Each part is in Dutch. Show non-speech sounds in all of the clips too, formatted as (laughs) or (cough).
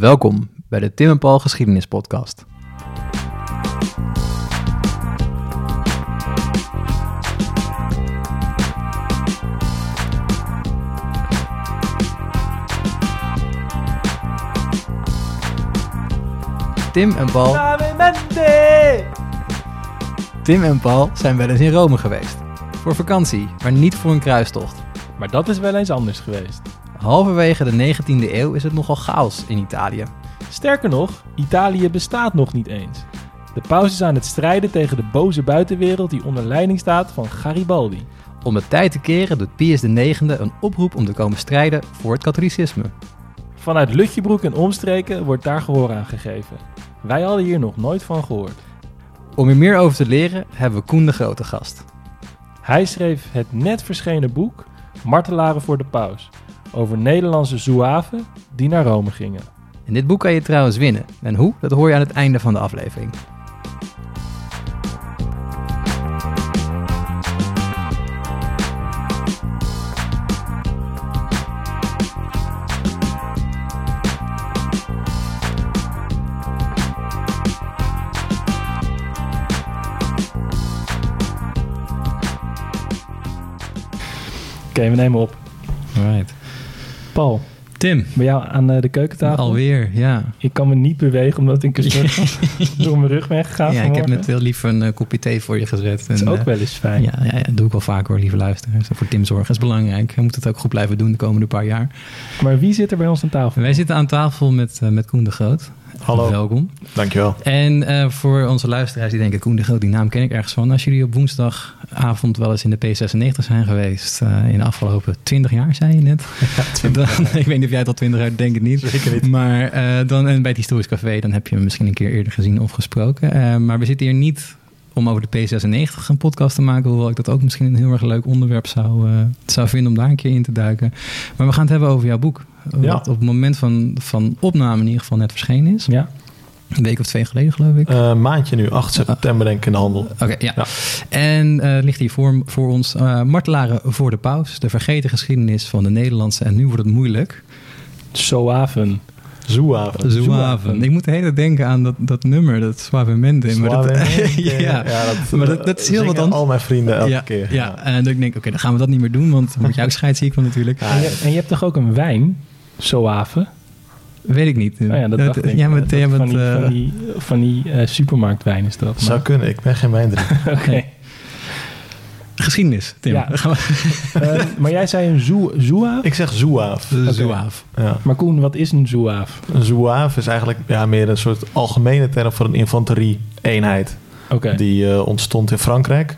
Welkom bij de Tim en Paul Geschiedenis Podcast. Tim en Paul. Tim en Paul zijn wel eens in Rome geweest. Voor vakantie, maar niet voor een kruistocht. Maar dat is wel eens anders geweest. Halverwege de 19e eeuw is het nogal chaos in Italië. Sterker nog, Italië bestaat nog niet eens. De paus is aan het strijden tegen de boze buitenwereld die onder leiding staat van Garibaldi. Om de tijd te keren doet Pius IX een oproep om te komen strijden voor het katholicisme. Vanuit Lutjebroek en omstreken wordt daar gehoor aan gegeven. Wij hadden hier nog nooit van gehoord. Om hier meer over te leren hebben we Koen de Grote gast. Hij schreef het net verschenen boek Martelaren voor de Paus over Nederlandse zouaven die naar Rome gingen. En dit boek kan je trouwens winnen. En hoe? Dat hoor je aan het einde van de aflevering. Oké, we nemen op. Alright. Paul, Tim, bij jou aan eh, de keukentafel. alweer, ja. Ik kan me niet bewegen omdat ik een soort (laughs) door mijn rug ben gegaan Ja, ik heb net heel lief een eh, kopje thee voor je gezet. Dat is En, ook eh, wel eens fijn. Ja, ja, ja, dat doe ik wel vaak hoor, lieve luisteraars. Voor Tim zorgen is belangrijk. Hij moet het ook goed blijven doen de komende paar jaar. Maar wie zit er bij ons aan tafel? Wij zitten aan tafel met, met Koen de Groot. Hallo. Welkom. Dankjewel. En eh, voor onze luisteraars die denken, Koen de Groot, die naam ken ik ergens van. Als jullie op woensdagavond wel eens in de P96 zijn geweest, eh, in de afgelopen 20 jaar, zei je net. (laughs) Dan, (laughs) ik weet niet of jij het al 20 jaar, denk ik niet. Zeker niet. Maar eh, dan, en bij het Historisch Café, dan heb je hem misschien een keer eerder gezien of gesproken. Maar we zitten hier niet om over de P96 een podcast te maken, hoewel ik dat ook misschien een heel erg leuk onderwerp zou, zou vinden om daar een keer in te duiken. Maar we gaan het hebben over jouw boek. Ja. Wat op het moment van, van opname in ieder geval net verschenen is. Ja. Een week of twee geleden, geloof ik. Eh, maandje nu, 8 september denk ik in de handel. Oké, ja. Ja. En eh, ligt hier voor, voor ons eh, Martelaren voor de Paus. De vergeten geschiedenis van de Nederlandse. En nu wordt het moeilijk. Zoaven. Zoehaven. Zouaven. Ik moet de hele tijd denken aan dat, dat nummer, dat Suavemente. Maar dat, Suavemente. (laughs) ja. dat, Maar dat- dat is heel wat anders. al mijn vrienden elke ja, keer. Ja, en dan denk ik, oké, dan gaan we dat niet meer doen, want dan moet je ook scheid zie ik van natuurlijk. Ja, En, je, en je hebt toch ook een wijn? Zoaven? Weet ik niet. Oh ja, dat dacht ik. Jij Eh, bent, dat jij van die, eh, van die, van die eh, supermarktwijn is dat. Zou maar- kunnen, ik ben geen wijndrinker. (laughs) Oké. geschiedenis, Tim. Ja. (laughs) Eh, maar jij zei een zoe- zoeaaf? ik zeg. De Zouaaf. Ja. Maar Koen, wat is een zoeaaf? Een zoehaaf is eigenlijk ja, meer een soort algemene term voor een infanterie-eenheid. Oké. Die eh, ontstond in Frankrijk.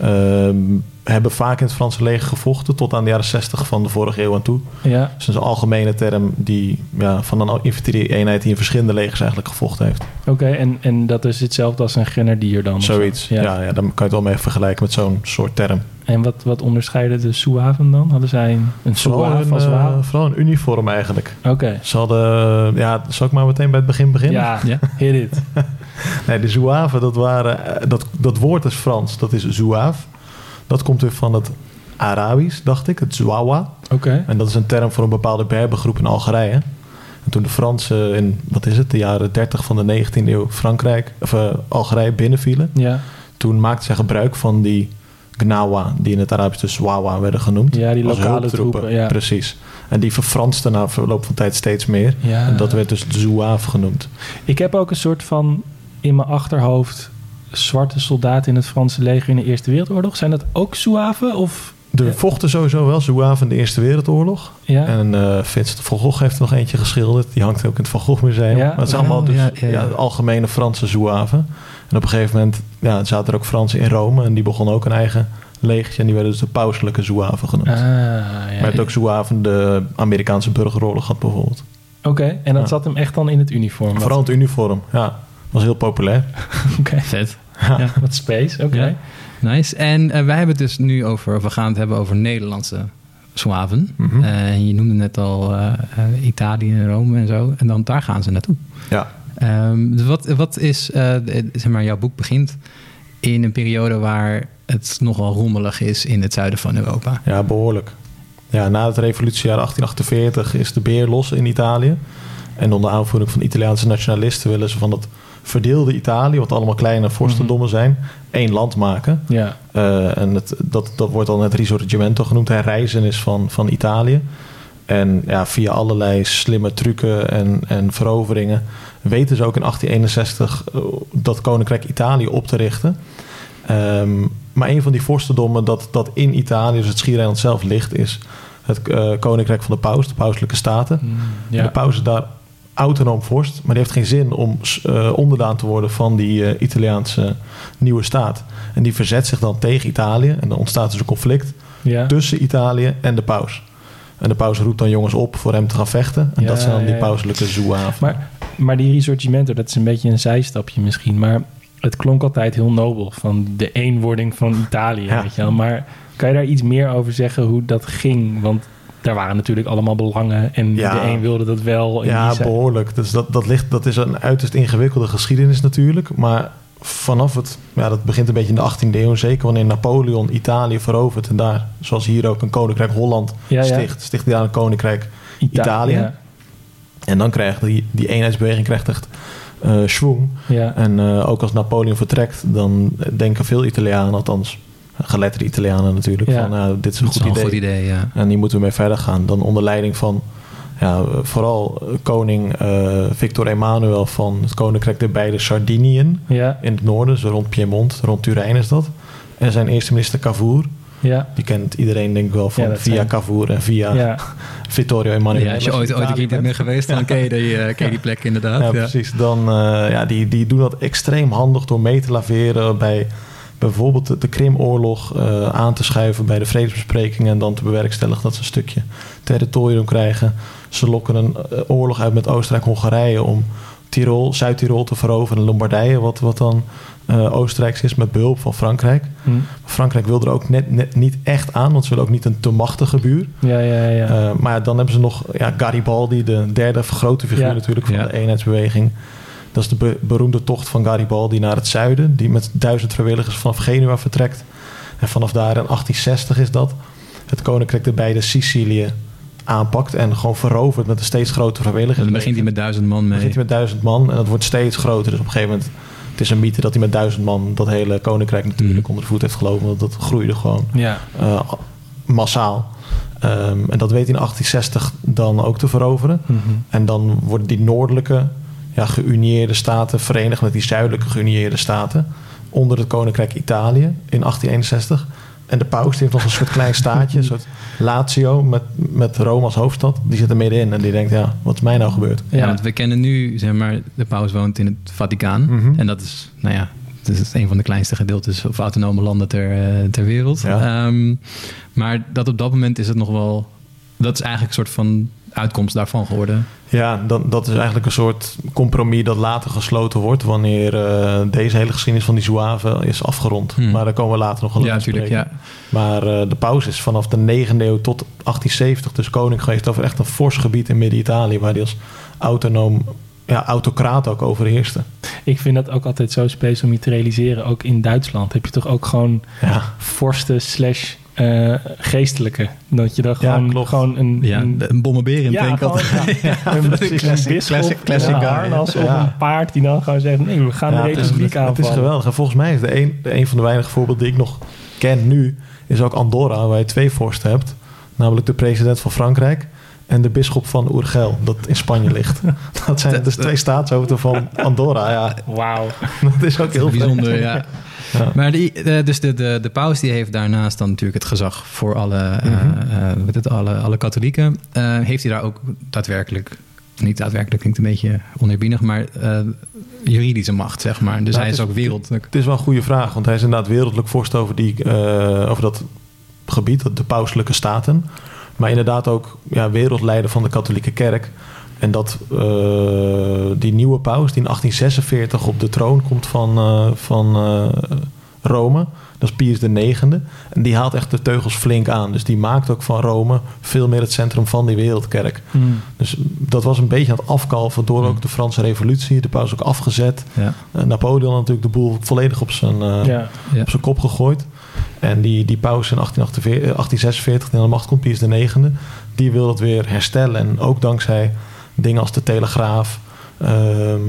Ehm, hebben vaak in het Franse leger gevochten tot aan de jaren 60 van de vorige eeuw aan toe. Ja. Dus dat is een algemene term die, ja, van een infanterie-eenheid die in verschillende legers eigenlijk gevochten heeft. Oké, en, en dat is hetzelfde als een grenadier dan? zo? Zoiets. Ja. Ja, dan kan je het wel mee vergelijken met zo'n soort term. En wat, wat onderscheiden de Soeaven dan? Hadden zij een, een een, als wapen? vooral een uniform eigenlijk. Oké. Ze hadden, ja, zal ik maar meteen bij het begin beginnen? Ja, Ja. hit it. (laughs) Nee, de zouaven, dat waren, eh, dat, dat woord is Frans, dat is zouaaf. Dat komt weer van het Arabisch, dacht ik, het zouawa. Oké. En dat is een term voor een bepaalde Berbergroep in Algerije. En toen de Fransen in, wat is het, de jaren 30 van de 19e eeuw Frankrijk, of eh, Algerije binnenvielen, Ja. toen maakten zij gebruik van die gnawa, die in het Arabisch de zwawa werden genoemd. Ja, die lokale troepen, ja. Precies. En die verfransten na verloop van tijd steeds meer. ja. En dat werd dus de zouaaf genoemd. Ik heb ook een soort van in mijn achterhoofd zwarte soldaten in het Franse leger in de Eerste Wereldoorlog. Zijn dat ook Soeaven? Of Er vochten sowieso wel zouaven in de Eerste Wereldoorlog. ja? En eh Vincent van Gogh heeft er nog eentje geschilderd. Die hangt ook in het Van Gogh Museum. Ja? Maar het zijn allemaal dus, ja, ja, ja. ja, algemene Franse zouaven. En op een gegeven moment ja, zaten er ook Fransen in Rome. En die begonnen ook een eigen legertje. En die werden dus de pauselijke zouaven genoemd. Ah, ja. maar je hebt ook zouaven de Amerikaanse burgeroorlog gehad bijvoorbeeld. Oké, en dat Ja. zat hem echt dan in het uniform. Vooral het uniform. Ja, was heel populair. (laughs) Oké, Vet. ja, wat space. Oké. Ja. Nice. En eh, wij hebben het dus nu over, of we gaan het hebben over Nederlandse zwaven. Mhm. Eh, je noemde net al eh, Italië en Rome en zo. En dan daar gaan ze naartoe. Ja. Ehm, dus wat, wat is, eh, zeg maar, jouw boek begint in een periode waar het nogal rommelig is in het zuiden van Europa. Ja, behoorlijk. Ja, na het revolutiejaar 1848 is de beer los in Italië. En onder aanvoering van Italiaanse nationalisten willen ze van dat verdeelde Italië, wat allemaal kleine vorstendommen zijn, één land maken. Ja. Eh, en het, dat, dat wordt dan het Risorgimento genoemd, het reizen is van, van Italië. En ja, via allerlei slimme trucken en, en veroveringen weten ze ook in 1861 eh, dat Koninkrijk Italië op te richten. Ehm, maar een van die vorstendommen dat, dat in Italië, dus het Schiereiland zelf, ligt, is het eh, Koninkrijk van de Paus, de Pauselijke Staten. Mm, De ja. paus is daar autonoom vorst, maar die heeft geen zin om eh, onderdaan te worden van die eh, Italiaanse nieuwe staat. En die verzet zich dan tegen Italië en dan ontstaat dus een conflict ja. tussen Italië en de paus. En de paus roept dan jongens op voor hem te gaan vechten. En Ja, dat zijn dan die pauselijke zouaven. Maar, maar die Risorgimento, dat is een beetje een zijstapje misschien. Maar het klonk altijd heel nobel van de eenwording van Italië. Weet je wel. Maar kan je daar iets meer over zeggen hoe dat ging? Want daar waren natuurlijk allemaal belangen. En Ja. de een wilde dat wel. En ja, die zei- behoorlijk. Dus dat, dat, ligt, dat is een uiterst ingewikkelde geschiedenis natuurlijk. Maar vanaf het, ja, dat begint een beetje in de 18e eeuw. Zeker wanneer Napoleon Italië verovert. En daar, zoals hier ook, een koninkrijk Holland Ja, ja. sticht. Sticht hij daar een koninkrijk Ita- Italië. Ja, En dan krijgt die, die eenheidsbeweging krijgt echt eh schwung. En eh, ook als Napoleon vertrekt, dan denken veel Italianen, althans geletterde Italianen natuurlijk, Ja. van nou, dit is een is goed idee. een goed idee, ja. En die moeten we mee verder gaan. Dan onder leiding van ja, vooral eh, koning eh, Victor Emmanuel van het koninkrijk der beide Sardiniën ja, in het noorden, dus rond Piemont, rond Turijn is dat. En zijn eerste minister Cavour, ja. die kent iedereen denk ik wel van Ja, via zijn- Cavour en via ja. (laughs) Vittorio Emanuele. Ja, als je ooit, ooit een keer bent geweest, dan ken je die, eh, (laughs) ken je die plek inderdaad. Ja, Ja, precies. Dan, eh, ja, die, die doen dat extreem handig door mee te laveren bij bijvoorbeeld de, de Krimoorlog eh, aan te schuiven bij de vredesbesprekingen en dan te bewerkstelligen dat ze een stukje territorium krijgen. Ze lokken een eh, oorlog uit met Oostenrijk-Hongarije om Tirol, Zuid-Tirol te veroveren, Lombardije, wat, wat dan eh, Oostenrijks is met behulp van Frankrijk. Hm. Frankrijk wil er ook net, net niet echt aan, want ze willen ook niet een te machtige buur. Ja, ja, ja. Maar ja, dan hebben ze nog ja, Garibaldi, de derde grote figuur natuurlijk van de eenheidsbeweging. Dat is de be- beroemde tocht van Garibaldi naar het zuiden, die met duizend vrijwilligers vanaf Genua vertrekt. En vanaf daar in 1860 is dat het koninkrijk de beide Sicilië aanpakt en gewoon verovert met een steeds grotere vrijwilligers. dan begint hij met duizend man mee. begint hij met duizend man en dat wordt steeds groter. Dus op een gegeven moment, het is een mythe dat hij met duizend man dat hele koninkrijk natuurlijk Mhm. onder de voet heeft gelopen. Want dat groeide gewoon ja. eh, massaal. Ehm, en dat weet hij in 1860 dan ook te veroveren. Mhm. En dan worden die noordelijke ja, geunieerde staten verenigd met die zuidelijke geunieerde staten onder het Koninkrijk Italië in 1861. En de paus die heeft nog een soort klein staatje, een soort Lazio met, met Rome als hoofdstad. Die zit er middenin en die denkt, ja, wat is mij nou gebeurd? Ja, Ja. want we kennen nu, zeg maar, de paus woont in het Vaticaan. Mhm. En dat is, nou ja, het is een van de kleinste gedeeltes of autonome landen ter, eh, ter wereld. Ja. Ehm, maar dat op dat moment is het nog wel, dat is eigenlijk een soort van uitkomst daarvan geworden. Ja, dan, dat is eigenlijk een soort compromis dat later gesloten wordt wanneer eh, deze hele geschiedenis van die Zouaven is afgerond. Hmm. Maar daar komen we later nog wel ja, natuurlijk. Ja. Maar eh, de paus is vanaf de 9e eeuw tot 1870 dus koning geweest over echt een fors gebied in Midden-Italië, waar hij als autonoom, ja, autocraat ook overheerste. Ik vind dat ook altijd zo speciaal om je te realiseren. Ook in Duitsland heb je toch ook gewoon Ja, vorsten slash eh, geestelijke. Dat je dan Ja, gewoon, klopt. gewoon een, Ja, een, een bommenbeer in ja, (laughs) ja, een, Classic- classic- harnas op een paard die dan gewoon zegt... nee, we gaan de het republiek Het aanvallen. is geweldig. En volgens mij is de een, de een van de weinige voorbeelden die ik nog ken nu, is ook Andorra, waar je twee vorsten hebt. Namelijk de president van Frankrijk en de bisschop van Urgel, dat in Spanje ligt. (laughs) Dat zijn dus twee staatshoofden van Andorra. Ja, Wauw. dat is ook heel. Bijzonder, ja. (laughs) Ja. Maar die, eh, dus de, de, de paus die heeft daarnaast dan natuurlijk het gezag voor alle, Mhm. eh, wat het, alle, alle katholieken. Eh, heeft hij daar ook daadwerkelijk, niet daadwerkelijk klinkt een beetje oneerbiedig, maar eh, juridische macht, zeg maar. Dus Nou, hij is is- ook wereldlijk. Het is wel een goede vraag, want hij is inderdaad wereldlijk vorst over, die, over dat gebied, de pauselijke staten. Maar inderdaad ook ja, wereldleider van de katholieke kerk. En dat eh, die nieuwe paus, die in 1846 op de troon komt van, eh, van eh, Rome, dat is Pius IX. En die haalt echt de teugels flink aan. Dus die maakt ook van Rome veel meer het centrum van die wereldkerk. Hmm. Dus dat was een beetje aan het afkalven door ook de Franse revolutie. De paus ook afgezet. Ja. Napoleon natuurlijk de boel volledig op zijn, Ja. Ja. op zijn kop gegooid. En die, die paus in 1848, eh, 1846, die aan de macht komt, Pius IX, die wil dat weer herstellen. En ook dankzij dingen als de Telegraaf, ehm,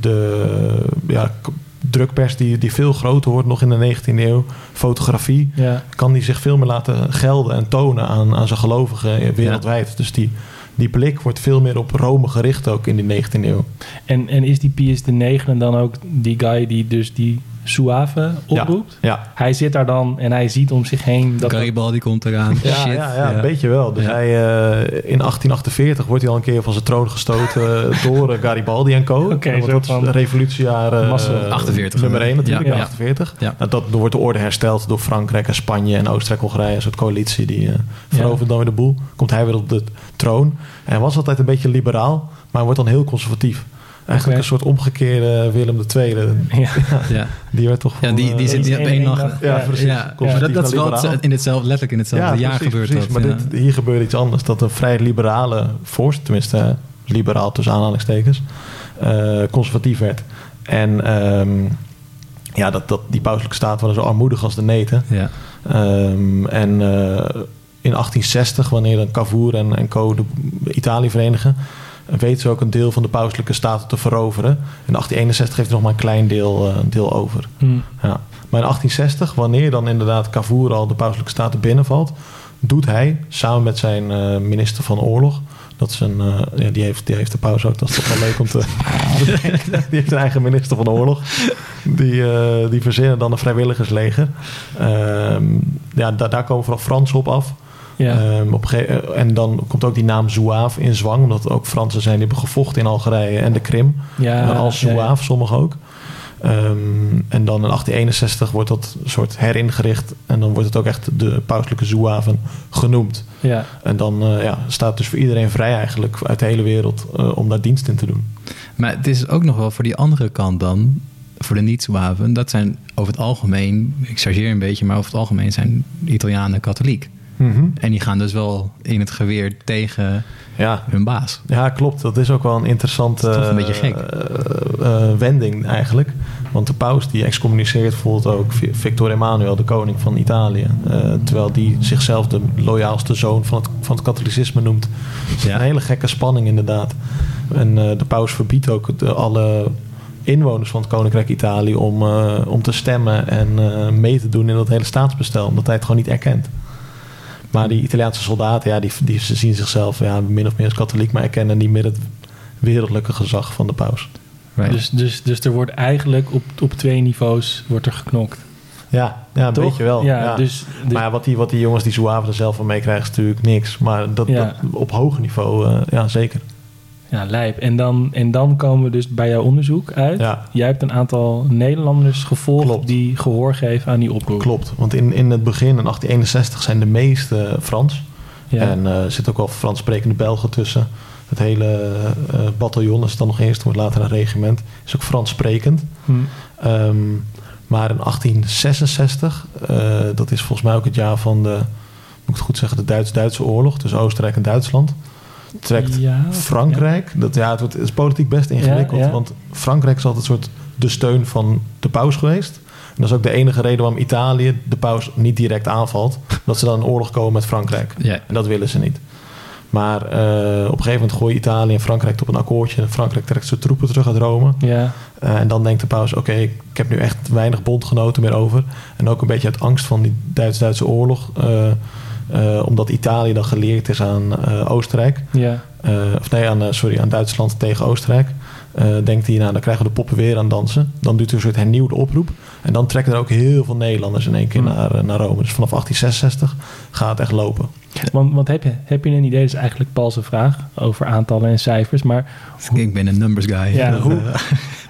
de ja, drukpers die, die veel groter wordt nog in de 19e eeuw, fotografie, Ja. kan die zich veel meer laten gelden en tonen aan, aan zijn gelovigen wereldwijd. Dus die, die blik wordt veel meer op Rome gericht ook in die 19e eeuw. En, en is die Pius de negende dan ook die guy die dus die Suave oproept? Ja, Hij zit daar dan en hij ziet om zich heen dat... Garibaldi komt eraan. Ja, Shit. ja, ja, een beetje wel. Dus Ja. hij, eh, in 1848 wordt hij al een keer van zijn troon gestoten (laughs) door eh, Garibaldi en co. Oké, dat is van- de revolutiejaar eh, Massa. 48 nummer 1 natuurlijk, Ja, in ja. 48. Ja. Nou, dat, wordt de orde hersteld door Frankrijk en Spanje en Oostenrijk-Hongarije. Een soort coalitie die eh verovert dan weer de boel. Komt hij weer op de troon. En hij was altijd een beetje liberaal, maar hij wordt dan heel conservatief. Eigenlijk een soort omgekeerde Willem II. (laughs) Ja. Ja. Die werd toch Ja, die, die eh, zit iets op in één nacht. Ja, Ja, precies. Dat, dat is wel het- in hetzelfde, letterlijk in hetzelfde Ja, jaar precies, gebeurt precies. dat. Maar ja. dit, hier gebeurde iets anders. Dat een vrij liberale vorst, tenminste eh, liberaal tussen aanhalingstekens, eh, conservatief werd. En ehm, ja, dat, dat, die pauselijke staat waren zo armoedig als de neten. ja. Ehm, en eh, in 1860, wanneer dan Cavour en, en Co. de Italië verenigen, weten ze ook een deel van de pauselijke staten te veroveren. In 1861 heeft hij nog maar een klein deel, eh, deel over. Hm. Ja. Maar in 1860, wanneer dan inderdaad Cavour al de pauselijke staten binnenvalt, doet hij samen met zijn eh, minister van Oorlog. Dat is een, eh, ja, die, heeft, die heeft de paus ook, dat is toch wel leuk om te. (laughs) die heeft een eigen minister van Oorlog. Die, die verzinnen dan een vrijwilligersleger. Ehm, ja, da- daar komen vooral Fransen op af. Ja. Ehm, op eh, en dan komt ook die naam Zouave in zwang, omdat ook Fransen zijn die hebben gevochten in Algerije en de Krim. ja, Eh, als ja, ja. Zouave, sommigen ook. Ehm, en dan in 1861 wordt dat soort heringericht. En dan wordt het ook echt de pauselijke Zouaven genoemd. Ja. En dan eh, ja, staat het dus voor iedereen vrij eigenlijk uit de hele wereld eh, om daar dienst in te doen. Maar het is ook nog wel voor die andere kant dan, voor de niet-Zwaven. Dat zijn over het algemeen, ik chargeer een beetje, maar over het algemeen zijn de Italianen katholiek. En die gaan dus wel in het geweer tegen Ja. hun baas. ja, klopt. Dat is ook wel een interessante een beetje gek. eh, eh, wending eigenlijk. Want de paus die excommuniceert bijvoorbeeld ook Vi- Victor Emmanuel, de koning van Italië. Eh, terwijl die zichzelf de loyaalste zoon van het, van het katholicisme noemt. Dus Ja. Een hele gekke spanning inderdaad. En de paus verbiedt ook de, alle inwoners van het koninkrijk Italië om, om te stemmen en mee te doen in dat hele staatsbestel. Omdat hij het gewoon niet erkent. Maar die Italiaanse soldaten, ja, die, die ze zien zichzelf ja, min of meer als katholiek, maar erkennen niet meer het wereldlijke gezag van de paus. Right. Dus, dus, dus er wordt eigenlijk op, op twee niveaus wordt er geknokt. Ja, ja een Toch? beetje wel. Ja, ja. Dus, dus- maar wat, die, wat die jongens die Zouave er zelf van meekrijgen is natuurlijk niks. Maar dat, Ja. dat op hoger niveau, eh, ja zeker. Ja, lijp. En dan, en dan komen we dus bij jouw onderzoek uit. Ja. Jij hebt een aantal Nederlanders gevolgd Klopt. die gehoor geven aan die oproep. Klopt, want in, in het begin, in 1861, zijn de meeste Frans. Ja. En eh, er zitten ook wel Frans sprekende Belgen tussen. Het hele eh bataljon, als het dan nog eerst wordt, later een regiment, is ook Frans sprekend. Hm. Ehm, maar in 1866, eh, dat is volgens mij ook het jaar van de, moet ik het goed zeggen, de Duits-Duitse oorlog tussen Oostenrijk en Duitsland. Trekt Ja, Frankrijk, dat, ja, het, wordt, het is politiek best ingewikkeld, Ja, ja. want Frankrijk is altijd een soort de steun van de paus geweest. En dat is ook de enige reden waarom Italië de paus niet direct aanvalt. (laughs) Dat ze dan in oorlog komen met Frankrijk. Ja. En dat willen ze niet. Maar eh, op een gegeven moment gooien Italië en Frankrijk op een akkoordje. En Frankrijk trekt zijn troepen terug uit Rome. Ja, Eh, en dan denkt de paus, oké, ik heb nu echt weinig bondgenoten meer over. En ook een beetje uit angst van die Duits-Duitse oorlog. eh, eh, omdat Italië dan geleerd is aan eh, Oostenrijk. ja. Eh, of nee, aan, sorry, aan Duitsland tegen Oostenrijk. Denkt hij, nou, dan krijgen we de poppen weer aan dansen. Dan doet hij een soort hernieuwde oproep. En dan trekken er ook heel veel Nederlanders in één keer Hmm. naar, naar Rome. Dus vanaf 1866 gaat het echt lopen. Want, want heb, je, heb je een idee, dat is eigenlijk Paul's vraag over aantallen en cijfers, maar Ik ben een numbers guy. Ja, Dat, (laughs) hoe-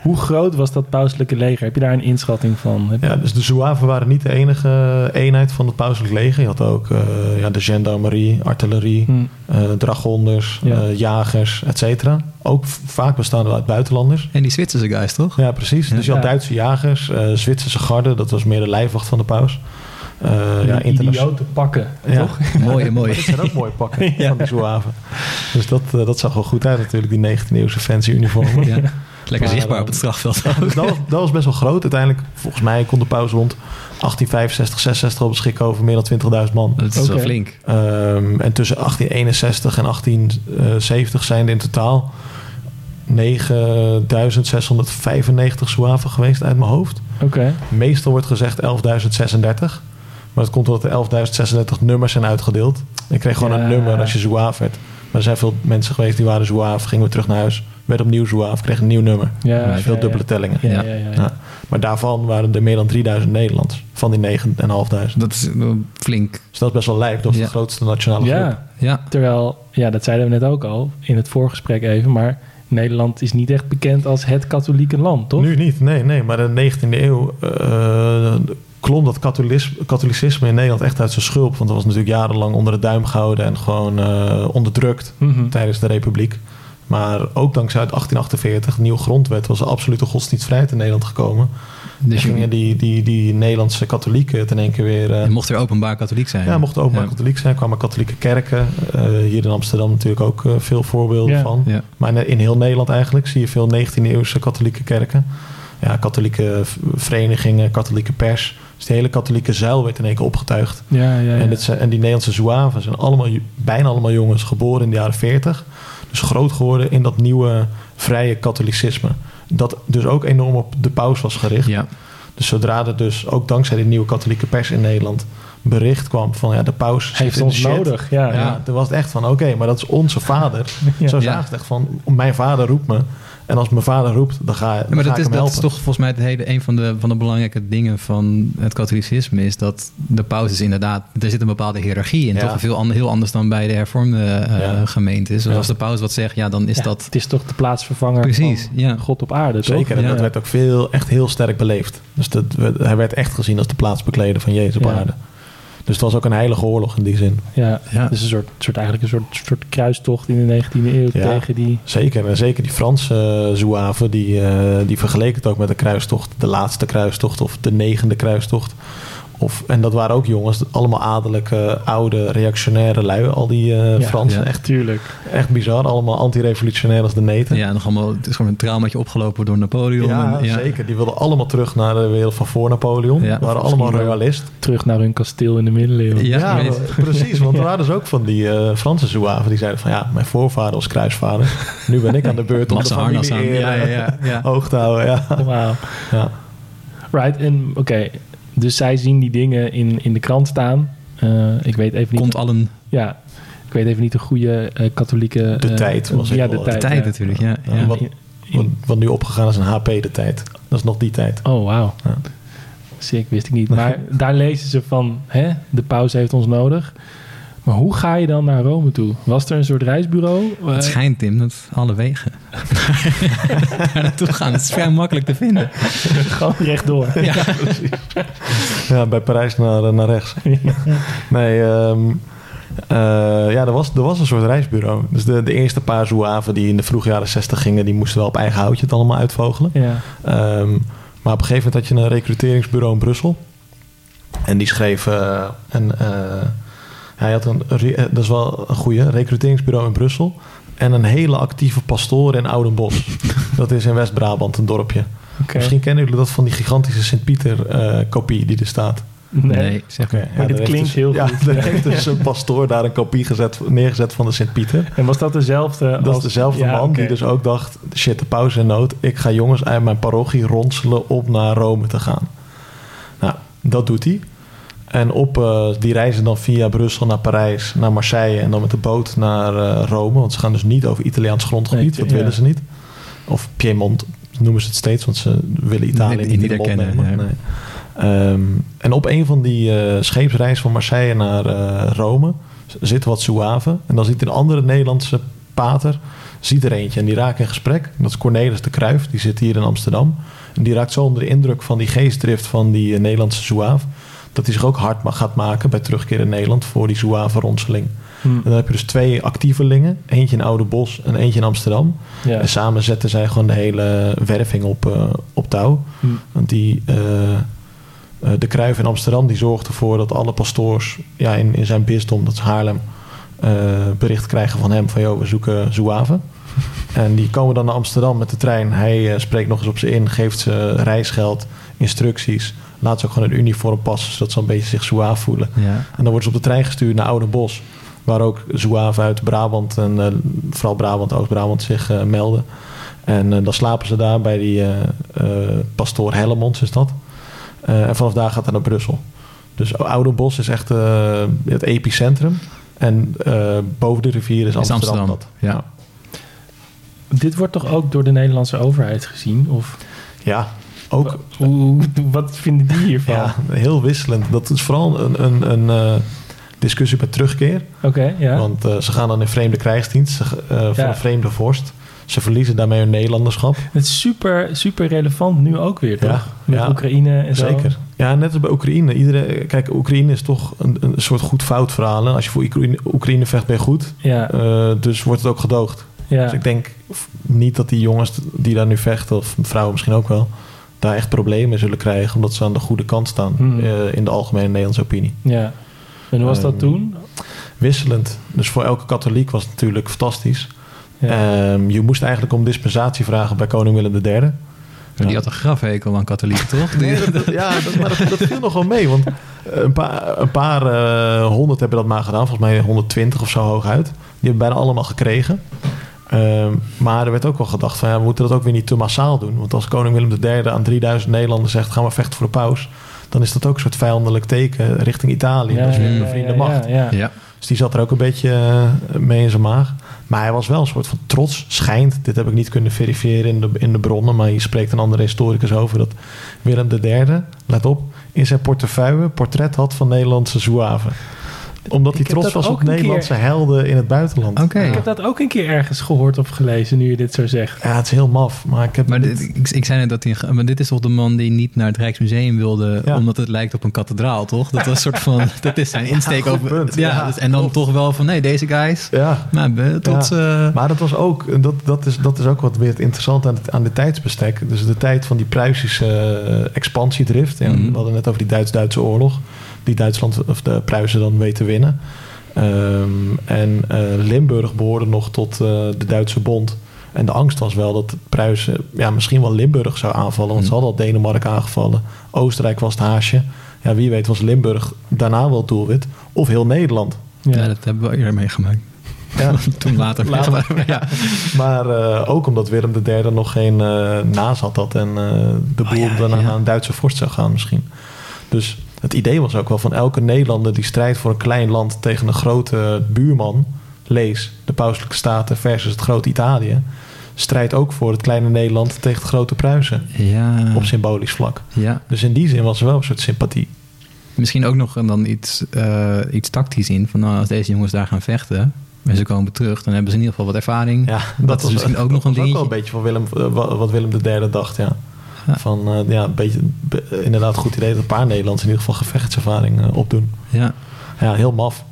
hoe groot was dat pauselijke leger? Heb je daar een inschatting van? Heb- Ja, dus de Zouaven waren niet de enige eenheid van het pauselijk leger. Je had ook eh, ja, de gendarmerie, artillerie, Hm. eh, dragonders, Ja. eh, jagers, et cetera. Ook vaak bestaande uit buitenlanders. en die Zwitserse guys, toch? Ja, precies. Dus je had. Duitse jagers, eh, Zwitserse garde, dat was meer de lijfwacht van de paus. Eh ja, idiote pakken, Ja. toch? Mooi, (laughs) mooi. Dat zijn ook mooie pakken (laughs) Ja. van die Zouaven. Dus dat, eh, dat zag wel goed uit natuurlijk, die 19e eeuwse fancy uniformen. Ja. Lekker Maar, zichtbaar eh, op het strafveld. Dus dat, was, dat was best wel groot. Uiteindelijk, volgens mij kon de paus rond 1865, 66 al beschikken over meer dan 20.000 man. Dat is wel flink. Ehm, en tussen 1861 en 1870 zijn er in totaal 9695 zouaven geweest uit mijn hoofd. Oké. Meestal wordt gezegd 11.036. Maar dat komt omdat er 11.036 nummers zijn uitgedeeld. Je kreeg gewoon Ja. een nummer als je zouaaf werd. Maar er zijn veel mensen geweest die waren zouaaf, gingen weer terug naar huis. Werd opnieuw zouaaf, kreeg een nieuw nummer. Ja, veel ja. dubbele tellingen. Ja, ja, Ja. ja. ja. Ja. Maar daarvan waren er meer dan 3000 Nederlands. Van die 9.500. Dat is wel flink. Dus dat is best wel lijp. Ja. de grootste nationale groep. Ja, Ja, terwijl, ja, dat zeiden we net ook al in het voorgesprek even, maar Nederland is niet echt bekend als het katholieke land, toch? Nu niet, nee, nee. Maar in de 19e eeuw eh, klom dat katholicisme in Nederland echt uit zijn schulp. Want dat was natuurlijk jarenlang onder de duim gehouden en gewoon eh, onderdrukt Mhm. tijdens de Republiek. Maar ook dankzij het 1848, de nieuwe grondwet, was er absolute godsdienstvrijheid in Nederland gekomen. dus gingen je, die, die, die Nederlandse katholieken het in één keer weer... eh, mocht er openbaar katholiek zijn. ja, mochten ook maar Ja. katholiek zijn. kwamen katholieke kerken. Eh, hier in Amsterdam natuurlijk ook veel voorbeelden Ja. van. Ja. Maar in, in heel Nederland eigenlijk zie je veel 19e-eeuwse katholieke kerken. Ja, katholieke verenigingen, katholieke pers. Dus de hele katholieke zuil werd in één keer opgetuigd. Ja, ja, ja. En, zijn, en die Nederlandse zouaven zijn allemaal, bijna allemaal jongens geboren in de jaren 40. Dus groot geworden in dat nieuwe vrije katholicisme. Dat dus ook enorm op de paus was gericht. Ja. Dus zodra er dus ook dankzij die nieuwe katholieke pers in Nederland bericht kwam van ja, de paus heeft de ons shit. nodig. Ja, Ja, ja. toen was het echt van oké, maar dat is onze vader. (laughs) Ja. Zo Ja. zagen ze het echt van mijn vader roept me. En als mijn vader roept, dan ga, dan Ja, maar ga dat ik is, dat helpen. is toch volgens mij het hele, een van de, van de belangrijke dingen van het katholicisme. Is dat de paus is inderdaad, er zit een bepaalde hiërarchie in. Ja. Toch veel ander, heel anders dan bij de hervormde eh, Ja. gemeentes. Dus Ja. als de paus wat zegt, ja, dan is Ja, dat Het is toch de plaatsvervanger precies. van Ja. God op aarde, toch? Zeker, en Ja. dat werd ook veel, echt heel sterk beleefd. Dus dat, hij werd echt gezien als de plaatsbekleder van Jezus op Ja. aarde. Dus het was ook een heilige oorlog in die zin. Ja, Ja. dus een soort, soort, eigenlijk een soort, soort kruistocht in de 19e eeuw Ja. tegen die... Zeker, en zeker die Franse uh, zouaven, die, eh, die vergeleken het ook met de kruistocht. De laatste kruistocht of de negende kruistocht. Of, en dat waren ook jongens, allemaal adellijke, oude, reactionaire lui. Al die eh, Ja, Fransen, ja. echt, Tuurlijk. echt bizar. Allemaal anti-revolutionair als de neten. Ja, nog allemaal, het is gewoon een traumaatje opgelopen door Napoleon. Ja, En- zeker. Die wilden allemaal terug naar de wereld van voor Napoleon. Ja. waren allemaal royalist. Terug naar hun kasteel in de middeleeuwen. Ja, Ja, (laughs) precies. Want er Ja. waren dus ook van die eh, Franse zouaven die zeiden van... ja, mijn voorvader was kruisvader. Nu ben ik aan de beurt om de familie aan. Ja, ja, ja, ja. (laughs) hoog te houden. Ja. Wauw. Ja. Right, en oké. Dus zij zien die dingen in, in de krant staan. Eh, ik weet even niet... Komt al een Ja, ik weet even niet de goede eh, katholieke... De eh, tijd was ja, de tijd. tijd ja. natuurlijk. Ja, wat, wat, wat nu opgegaan is een HP de tijd. Dat is nog die tijd. Oh, wauw. Ja. Sick, wist ik niet. Maar (laughs) daar lezen ze van, hè, de paus heeft ons nodig. Maar hoe ga je dan naar Rome toe? Was er een soort reisbureau? Het schijnt, Tim, dat alle wegen daar naartoe gaan. Het is vrij makkelijk te vinden. Gewoon rechtdoor. Ja. Ja, bij Parijs naar, eh, naar rechts. Nee, ehm, eh, ja, er was, er was een soort reisbureau. Dus de, de eerste paar zouaven die in de vroege jaren 60 gingen... die moesten wel op eigen houtje het allemaal uitvogelen. ja. Ehm, maar op een gegeven moment had je een recruteringsbureau in Brussel. En die schreef... een, eh, hij had een... dat is wel een goede recruteringsbureau in Brussel. En een hele actieve pastoor in Oudenbos. (laughs) dat is in West-Brabant, een dorpje. Misschien kennen jullie dat van die gigantische Sint-Pieter-kopie die er staat. Nee. zeg maar. ja, dit klinkt dus- heel ja, goed. (laughs) Er heeft dus een pastoor daar een kopie gezet, neergezet van de Sint-Pieter. En was dat dezelfde Dat is als... dezelfde Ja, man die dus ook dacht... shit, de pauze in nood. Ik ga jongens uit mijn parochie ronselen om naar Rome te gaan. Nou, dat doet hij. En op, eh, die reizen dan via Brussel naar Parijs, naar Marseille... en dan met de boot naar eh, Rome. Want ze gaan dus niet over Italiaans grondgebied. Nee, dat ja. willen ze niet. Of Piemont noemen ze het steeds... want ze willen Italië Nee, niet niet in de mond erkennen, nemen. ja. Nee. Ehm, en op een van die scheepsreizen van Marseille naar Rome... zitten wat zouaven. En dan ziet een andere Nederlandse pater ziet er eentje en die raakt in gesprek. Dat is Cornelis de Kruif, die zit hier in Amsterdam. En die raakt zo onder de indruk van die geestdrift van die Nederlandse zouaaf... dat hij zich ook hard gaat maken bij terugkeer in Nederland... voor die zouavenronseling. Hm. En dan heb je dus twee actievelingen. Eentje in Oude Bos en eentje in Amsterdam. Ja. En samen zetten zij gewoon de hele werving op, eh, op touw. Hm. Want die, eh, eh, de Kruif in Amsterdam die zorgt ervoor dat alle pastoors ja, in, in zijn bisdom, dat is Haarlem, bericht krijgen van hem van joh, we zoeken zouaven. (laughs) En die komen dan naar Amsterdam met de trein. Hij spreekt nog eens op ze in, geeft ze reisgeld, instructies. Laat ze ook gewoon een uniform passen, zodat ze een beetje zich zwaar voelen. Ja. En dan worden ze op de trein gestuurd naar Oudenbos. Waar ook zouaven uit Brabant en eh, vooral Brabant, Oost-Brabant zich eh, melden. En eh, dan slapen ze daar bij die eh, eh, pastoor Hellemons is dat. Eh, en vanaf daar gaat hij naar Brussel. Dus Oudenbos is echt eh, het epicentrum. En eh, boven de rivier is Is Amsterdam, Amsterdam, dat. ja. Dit wordt toch ook door de Nederlandse overheid gezien? Of Ja, ook hoe, wat vinden die hiervan? ja, heel wisselend. Dat is vooral een, een, een eh, discussie bij terugkeer. Oké, ja. Want eh, ze gaan dan in vreemde krijgsdienst ze, eh, van Ja. een vreemde vorst. Ze verliezen daarmee hun Nederlanderschap. Het is super, super relevant nu ook weer, toch? Ja, Met ja. Oekraïne en zo. Zeker. Ja, net als bij Oekraïne. Iedereen, kijk, Oekraïne is toch een, een soort goed fout verhaal. hè. Als je voor Oekraïne, Oekraïne vecht, ben je goed. Ja, dus wordt het ook gedoogd. ja. Dus ik denk niet dat die jongens die daar nu vechten, of vrouwen misschien ook wel, daar echt problemen mee zullen krijgen. Omdat ze aan de goede kant staan Hmm. eh, in de algemene Nederlandse opinie. ja. En hoe was dat Ehm, toen? Wisselend. Dus voor elke katholiek was het natuurlijk fantastisch. Ja. Ehm, je moest eigenlijk om dispensatie vragen bij koning Willem III. Maar Die had een grafhekel aan katholieken, (laughs) toch? Die- Nee, dat- ja, dat, maar dat, dat viel nog wel mee. Want een paar, een paar eh, honderd hebben dat maar gedaan. Volgens mij 120 of zo hooguit. Die hebben bijna allemaal gekregen. Ehm, maar er werd ook wel gedacht van... Ja, we moeten dat ook weer niet te massaal doen. Want als koning Willem III aan 3000 Nederlanders zegt... gaan we vechten voor de paus... dan is dat ook een soort vijandelijk teken richting Italië. dat is weer een bevriende macht. Ja, ja. ja. Dus die zat er ook een beetje eh, mee in zijn maag. Maar hij was wel een soort van trots, schijnt. Dit heb ik niet kunnen verifiëren in de, in de bronnen. Maar hier spreekt een andere historicus over dat Willem III, let op, in zijn portefeuille portret had van Nederlandse zouaven. Omdat hij trots was op Nederlandse helden in het buitenland. Oké. Ik heb dat ook een keer ergens gehoord of gelezen, nu je dit zo zegt. Ja, het is heel maf. Maar ik heb Maar dit, ik, ik zei net dat hij... Maar dit is toch de man die niet naar het Rijksmuseum wilde... Ja. omdat het lijkt op een kathedraal, toch? Dat was een soort van... (laughs) Dat is zijn insteek goed over... punt. Ja, Ja, dus- en dan klopt. toch wel van... Nee, deze guys... Ja, Maar be- tot... eh, Maar dat was ook, dat, dat, is, dat is ook wat weer het interessant aan, het, aan dit tijdsbestek. Dus de tijd van die Pruisische eh, expansiedrift. Ja, Mhm. We hadden net over die Duits-Duitse oorlog. Die Duitsland of de Pruisen dan weten winnen. Ehm, en eh, Limburg behoorde nog tot eh, de Duitse bond. En de angst was wel dat Pruisen ja, misschien wel Limburg zou aanvallen. Want ze Mhm. hadden al Denemarken aangevallen. Oostenrijk was het haasje. Ja, wie weet was Limburg daarna wel het doelwit. Of heel Nederland. ja. dat hebben we eerder meegemaakt. Ja. (laughs) Toen later. (laughs) Later. ja. (laughs) Maar eh, ook omdat Willem III nog geen eh naas had dat en eh, de Oh boel ja, daarna ja. naar een Duitse vorst zou gaan misschien. Dus het idee was ook wel van elke Nederlander die strijdt voor een klein land tegen een grote buurman, lees de pauselijke staten versus het grote Italië, strijdt ook voor het kleine Nederland tegen het grote Pruisen Ja. op symbolisch vlak. ja. Dus in die zin was er wel een soort sympathie. Misschien ook nog dan iets, eh, iets tactisch in. Van nou, als deze jongens daar gaan vechten... en ze komen terug... dan hebben ze in ieder geval wat ervaring. Ja, Dat is misschien ook nog een dat was dingetje. wel een beetje van Willem, eh, wa- wat Willem III dacht, ja. Ja. Van, eh, ja, een beetje, be- inderdaad goed idee dat een paar Nederlanders in ieder geval gevechtservaring eh, opdoen. Ja. Ja, heel maf.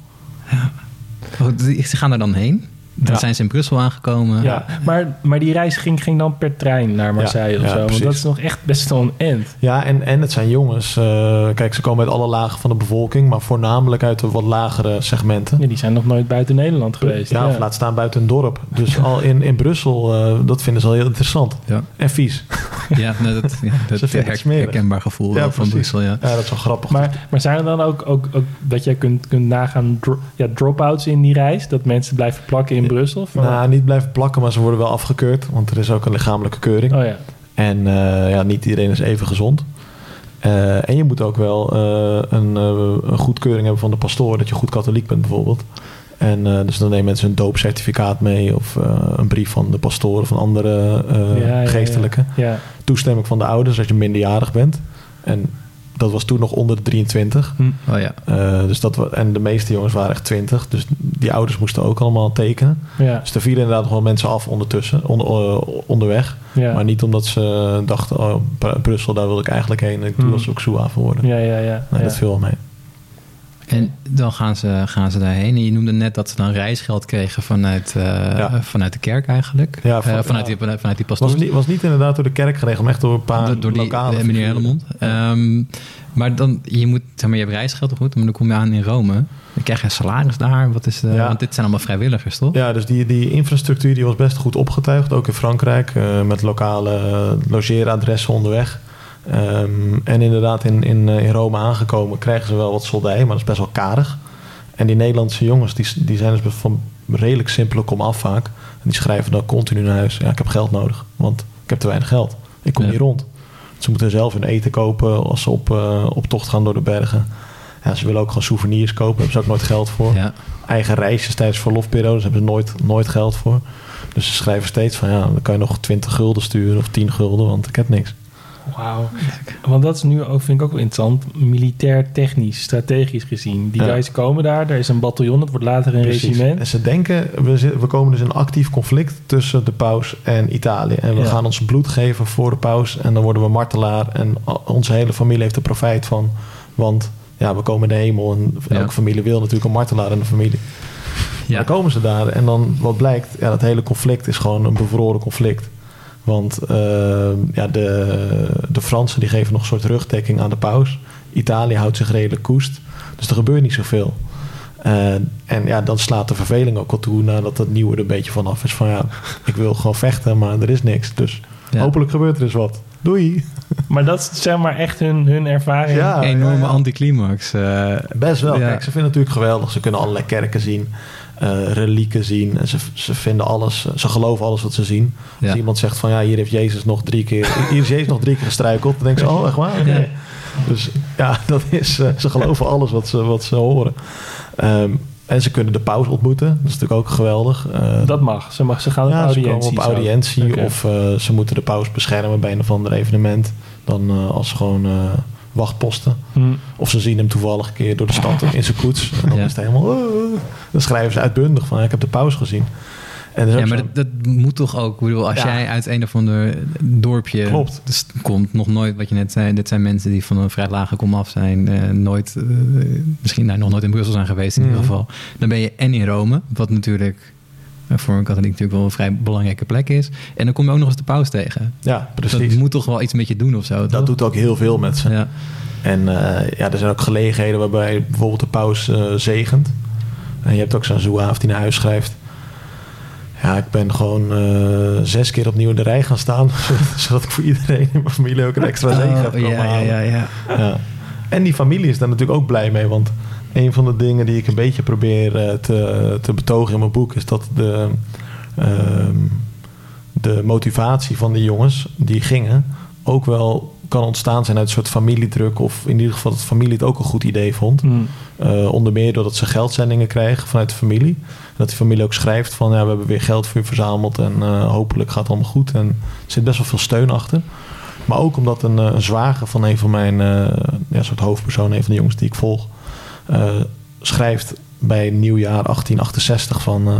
Oh, die- Ze gaan er dan heen. Dan Ja. zijn ze in Brussel aangekomen. Ja, maar, maar die reis ging, ging dan per trein naar Marseille Ja, of ja, zo. Want dat is nog echt best wel een end. Ja, en, en het zijn jongens. eh, kijk, ze komen uit alle lagen van de bevolking, maar voornamelijk uit de wat lagere segmenten. Ja, die zijn nog nooit buiten Nederland geweest. Ja, of laat staan buiten een dorp. Dus (laughs) al in, in Brussel, eh, dat vinden ze al heel interessant. Ja, En vies. (laughs) ja nee, dat, ja, dat het her- smerig. herkenbaar gevoel van precies. Brussel. Ja. Ja, dat is wel grappig. Maar, maar zijn er dan ook, ook, ook dat jij kunt, kunt nagaan dro- ja, drop-outs in die reis? Dat mensen blijven plakken in Brussel? Van, nou, niet blijven plakken, maar ze worden wel afgekeurd. Want er is ook een lichamelijke keuring. oh ja. En eh, ja, niet iedereen is even gezond. Eh, en je moet ook wel eh, een, een goedkeuring hebben van de pastoor dat je goed katholiek bent bijvoorbeeld. En dus dan nemen mensen een doopcertificaat mee of een brief van de pastoor of van andere Ja, ja. Ja. Toestemming van de ouders als je minderjarig bent. En dat was toen nog onder de 23. Hm. Oh ja. Eh, dus dat, en de meeste jongens waren echt 20. Dus die ouders moesten ook allemaal tekenen. Ja. Dus er vielen inderdaad nog wel mensen af ondertussen, onder, eh, onderweg. Ja. Maar niet omdat ze dachten, oh, Br- Brussel, daar wil ik eigenlijk heen. Ik doe Hmm. als ook Soehaven worden. ja, ja, ja. Nee, dat viel wel mee. En dan gaan ze, gaan ze daarheen. En je noemde net dat ze dan reisgeld kregen vanuit, eh, Ja. vanuit de kerk eigenlijk. Ja, Eh, van- vanuit, die, vanuit die pastoor. was, niet, was niet inderdaad door de kerk geregeld, maar echt door een paar door, door die lokale eh, meneer. Hellemond. Ehm, maar dan, je moet, zeg maar, je hebt reisgeld goed, maar dan kom je aan in Rome. Dan krijg je een salaris daar. Wat is de, Ja. Want dit zijn allemaal vrijwilligers, toch? Ja, dus die, die infrastructuur die was best goed opgetuigd, ook in Frankrijk, eh, met lokale eh, logeeradressen onderweg. Ehm, en inderdaad, in, in, eh, in Rome aangekomen krijgen ze wel wat soldij, maar dat is best wel karig. En die Nederlandse jongens, die, die zijn dus van redelijk simpele kom af vaak. En die schrijven dan continu naar huis, ja, ik heb geld nodig, want ik heb te weinig geld. Ik kom Ja. niet rond. Ze moeten zelf hun eten kopen als ze op, eh, op tocht gaan door de bergen. Ja, ze willen ook gewoon souvenirs kopen, daar hebben ze ook nooit geld voor Ja. eigen reisjes tijdens verlofperiodes hebben ze nooit, nooit geld voor. Dus ze schrijven steeds van ja, dan kan je nog 20 gulden sturen of 10 gulden, want ik heb niks. Wauw. Want dat is nu ook, vind ik ook wel interessant. Militair, technisch, strategisch gezien. Die Ja. guys komen daar. Er is een bataljon. Het wordt later een regiment. En ze denken, we, zit- we komen dus in een actief conflict tussen de paus en Italië. En we Ja. gaan ons bloed geven voor de paus en dan worden we martelaar. En onze hele familie heeft er profijt van. Want ja, we komen in de hemel en Ja. elke familie wil natuurlijk een martelaar in de familie. Ja. Dan komen ze daar en dan wat blijkt, ja, dat hele conflict is gewoon een bevroren conflict. Want eh, ja, de, de Fransen die geven nog een soort rugdekking aan de paus. Italië houdt zich redelijk koest. Dus er gebeurt niet zoveel. Eh, en ja, dan slaat de verveling ook al toe nadat het nieuwe er een beetje vanaf is. Van ja, ik wil gewoon vechten, maar er is niks. Dus Ja. hopelijk gebeurt er eens wat. Doei. Maar dat is zeg maar echt hun, hun ervaring. Ja. Enorme ja. anticlimax. eh, Best wel. Ja. Kijk, ze vinden het natuurlijk geweldig. Ze kunnen allerlei kerken zien, eh, relieken zien. En ze, ze vinden alles, ze geloven alles wat ze zien. Ja. Als iemand zegt van ja, hier heeft Jezus nog drie keer, (laughs) hier is Jezus nog drie keer gestruikeld, dan denken ze, oh, echt waar? Ja. Dus ja, (laughs) dat is, eh, ze geloven alles wat ze, wat ze horen. Ehm, en ze kunnen de paus ontmoeten. Dat is natuurlijk ook geweldig. Eh, Dat mag. Ze, mag, ze gaan op ja, ze audiëntie. komen op audiëntie of eh, ze moeten de paus beschermen bij een of ander evenement. Dan eh, als gewoon eh, wachtposten. Hm. Of ze zien hem toevallig een keer door de stad (laughs) in zijn koets. En dan Ja. is het helemaal... "Oh." dan schrijven ze uitbundig van... ik heb de paus gezien. En Ja, maar dat, dat moet toch ook. Ik bedoel, als Ja. jij uit een of ander dorpje Klopt. dus komt, nog nooit wat je net zei. Dit zijn mensen die van een vrij lage kom af zijn. eh, nooit, eh, misschien nou, nog nooit in Brussel zijn geweest in ieder Mhm. geval. Dan ben je en in Rome, wat natuurlijk voor een katholiek natuurlijk wel een vrij belangrijke plek is. En dan kom je ook nog eens de paus tegen. ja, precies. Dat Dat, moet toch wel iets met je doen of zo. toch? doet ook heel veel met ze. Ja. En eh, ja, er zijn ook gelegenheden waarbij bijvoorbeeld de paus eh, zegent. En je hebt ook zo'n zouaaf die naar huis schrijft. Ja, ik ben gewoon eh, zes keer opnieuw in de rij gaan staan. (laughs) zodat ik voor iedereen in mijn familie ook een extra zegen heb Oh, ja, ja, ja. Ja. En die familie is daar natuurlijk ook blij mee. Want een van de dingen die ik een beetje probeer eh, te, te betogen in mijn boek... is dat de, ehm, de motivatie van die jongens die gingen... ook wel kan ontstaan zijn uit een soort familiedruk... of in ieder geval dat de familie het ook een goed idee vond. Hm. Eh, onder meer doordat ze geldzendingen krijgen vanuit de familie. En dat die familie ook schrijft van... ja, we hebben weer geld voor u verzameld... en eh, hopelijk gaat het allemaal goed. En er zit best wel veel steun achter. Maar ook omdat een, een zwager van een van mijn eh, ja, soort hoofdpersonen... een van de jongens die ik volg... eh, schrijft bij nieuwjaar 1868 van... eh,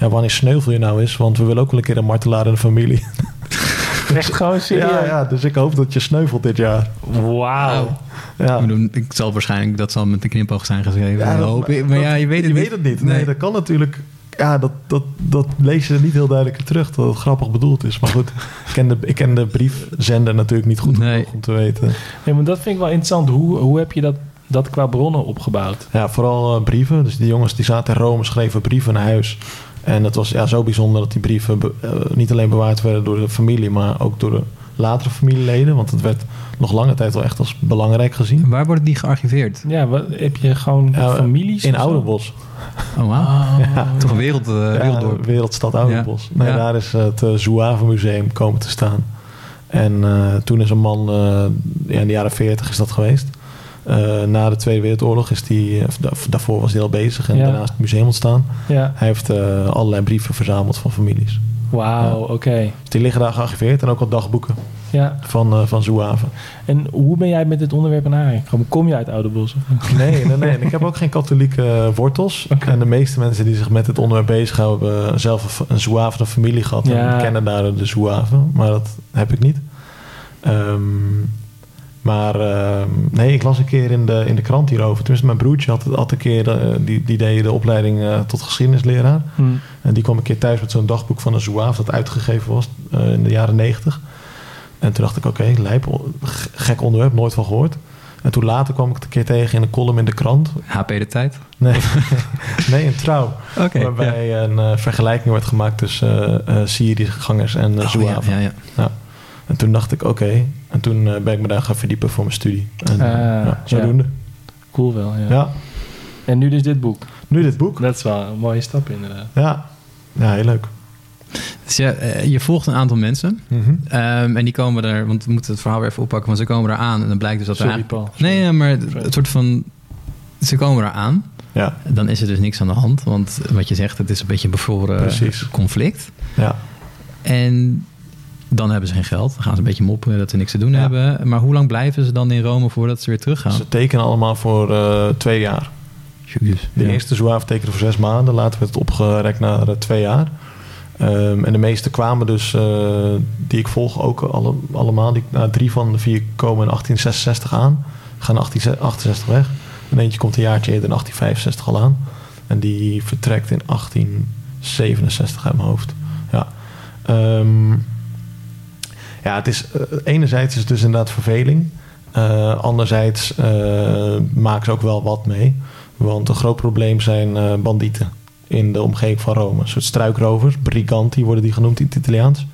ja, wanneer sneuvel je nou is? Want we willen ook wel een keer een martelaar in de familie. (laughs) Echt gewoon serieus? ja, ja, dus ik hoop dat je sneuvelt dit jaar. Wauw. Ja. Ik, zal waarschijnlijk dat zal met de knipoog zijn geschreven. Ja, dat- hoop ik. Maar ja, je weet het je niet. weet het niet. Nee, dat kan natuurlijk. Ja, dat, dat, dat lees je niet heel duidelijk terug dat het grappig bedoeld is. Maar goed, ik ken de, ik ken de briefzender natuurlijk niet goed Nee. genoeg om te weten. Nee, maar dat vind ik wel interessant. Hoe, hoe heb je dat, dat qua bronnen opgebouwd? Ja, vooral eh, brieven. Dus die jongens die zaten in Rome, schreven brieven naar huis. En het was ja, zo bijzonder dat die brieven be- eh, niet alleen bewaard werden door de familie, maar ook door de latere familieleden. Want het werd nog lange tijd wel echt als belangrijk gezien. Waar worden die gearchiveerd? Ja, wat, heb je gewoon Ja, families? In? Oudenbos. Oh, wauw. Ja. Toch een wereld, eh, Ja. Wereldstad Oudenbos. Ja. Nee, Ja. daar is het uh, Zouave Museum komen te staan. En eh, toen is een man, eh, ja, in de jaren 40 is dat geweest. Eh, na de Tweede Wereldoorlog is die, eh, da- daarvoor was hij al bezig en Ja. daarna is het museum ontstaan. Ja, Hij heeft eh, allerlei brieven verzameld van families. wauw, oké. Dus die liggen daar gearchiveerd en ook al dagboeken Ja, van, eh van Zouave. en hoe ben jij met dit onderwerp in aanraking? Kom je uit Oudenbos? of- (laughs) Nee, nee, nee. En ik heb ook geen katholieke wortels. En de meeste mensen die zich met dit onderwerp bezighouden... hebben zelf een, Zouave familie gehad... Ja. en kennen daar de Zouave. Maar dat heb ik niet. Ehm, Maar ehm, nee, ik las een keer in de, in de krant hierover. Tenminste, mijn broertje had, had een keer, eh, die, die deed de opleiding eh, tot geschiedenisleraar. Hm. En die kwam een keer thuis met zo'n dagboek van een zouaaf dat uitgegeven was eh, in de jaren negentig. En toen dacht ik, oké, lijp, g- gek onderwerp, nooit van gehoord. En toen later kwam ik het een keer tegen in een column in de krant. HP de tijd. Nee, (laughs) nee een trouw. Waarbij een vergelijking werd gemaakt tussen Syriëgangers en uh, Oh, ja, ja, ja. Ja. En toen dacht ik, oké. En toen eh, ben ik me daar gaan verdiepen voor mijn studie. En eh, Ah, ja, zodoende. Cool wel, ja. Ja. En nu dus dit boek. Nu dit boek. Dat is wel een mooie stap inderdaad. Ja. Ja, heel leuk. Dus ja, eh, je volgt een aantal mensen. Mhm. Ehm, en die komen er, want we moeten het verhaal weer even oppakken, want ze komen er aan en dan blijkt dus dat er Sorry Paul. Nee, ja, maar het, het soort van. Ze komen er aan. Ja, Dan is er dus niks aan de hand. Want wat je zegt, het is een beetje een bevroren Precies. conflict. ja. En dan hebben ze geen geld. Dan gaan ze een beetje mopperen dat ze niks te doen Ja. hebben. Maar hoe lang blijven ze dan in Rome voordat ze weer teruggaan? Ze tekenen allemaal voor eh, twee jaar. Jezus. De Ja. eerste zwaaf tekende voor zes maanden. Later werd het opgerekt naar eh, twee jaar. Ehm, en de meeste kwamen dus, eh, die ik volg ook alle, allemaal. Die, nou, drie van de vier komen in 1866 aan. Gaan in 1868 weg. En eentje komt een jaartje eerder in 1865 al aan. En die vertrekt in 1867 uit mijn hoofd. Ja. Ehm, ja, het is, eh, enerzijds is het dus inderdaad verveling. Eh, anderzijds eh, maken ze ook wel wat mee. Want een groot probleem zijn eh, bandieten in de omgeving van Rome. Een soort struikrovers, briganti worden die genoemd in het Italiaans.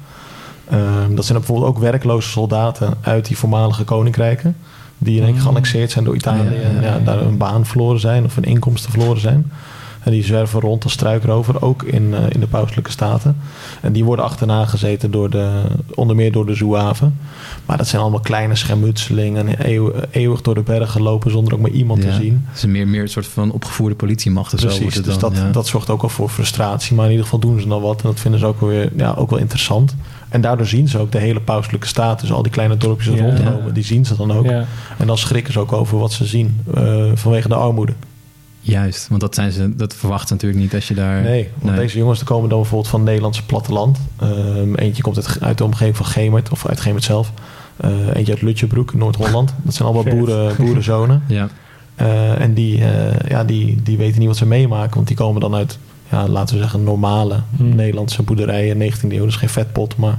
Ehm, dat zijn bijvoorbeeld ook werkloze soldaten uit die voormalige koninkrijken. Die in één keer Mm. geannexeerd zijn door Italië. En ja, daar een baan verloren zijn of hun inkomsten verloren zijn. En die zwerven rond als struikrover, ook in, eh, in de pauselijke staten. En die worden achterna gezeten door de, onder meer door de Zouaven. Maar dat zijn allemaal kleine schermutselingen. En eeuw- eeuwig door de bergen lopen zonder ook maar iemand te zien. Het is meer, meer een soort van opgevoerde politiemacht. of Zo Precies, het dus dan, dat, ja. dat zorgt ook al voor frustratie. Maar in ieder geval doen ze dan wat. En dat vinden ze ook wel, weer, ja, ook wel interessant. En daardoor zien ze ook de hele pauselijke staat. Dus al die kleine dorpjes er Ja. rondlopen, die zien ze dan ook. Ja. En dan schrikken ze ook over wat ze zien eh, vanwege de armoede. Juist, want dat, zijn ze, dat verwachten ze natuurlijk niet als je daar... Nee, want Nee. deze jongens die komen dan bijvoorbeeld van het Nederlandse platteland. Ehm, eentje komt uit, uit de omgeving van Gemert, of uit Gemert zelf. Eh, eentje uit Lutjebroek, Noord-Holland. Dat zijn allemaal (laughs) boeren, boerenzonen. (laughs) Ja, Eh, en die, eh, ja, die, die weten niet wat ze meemaken. Want die komen dan uit, ja, laten we zeggen, normale Hmm. Nederlandse boerderijen. 19e eeuw, dus geen vetpot, maar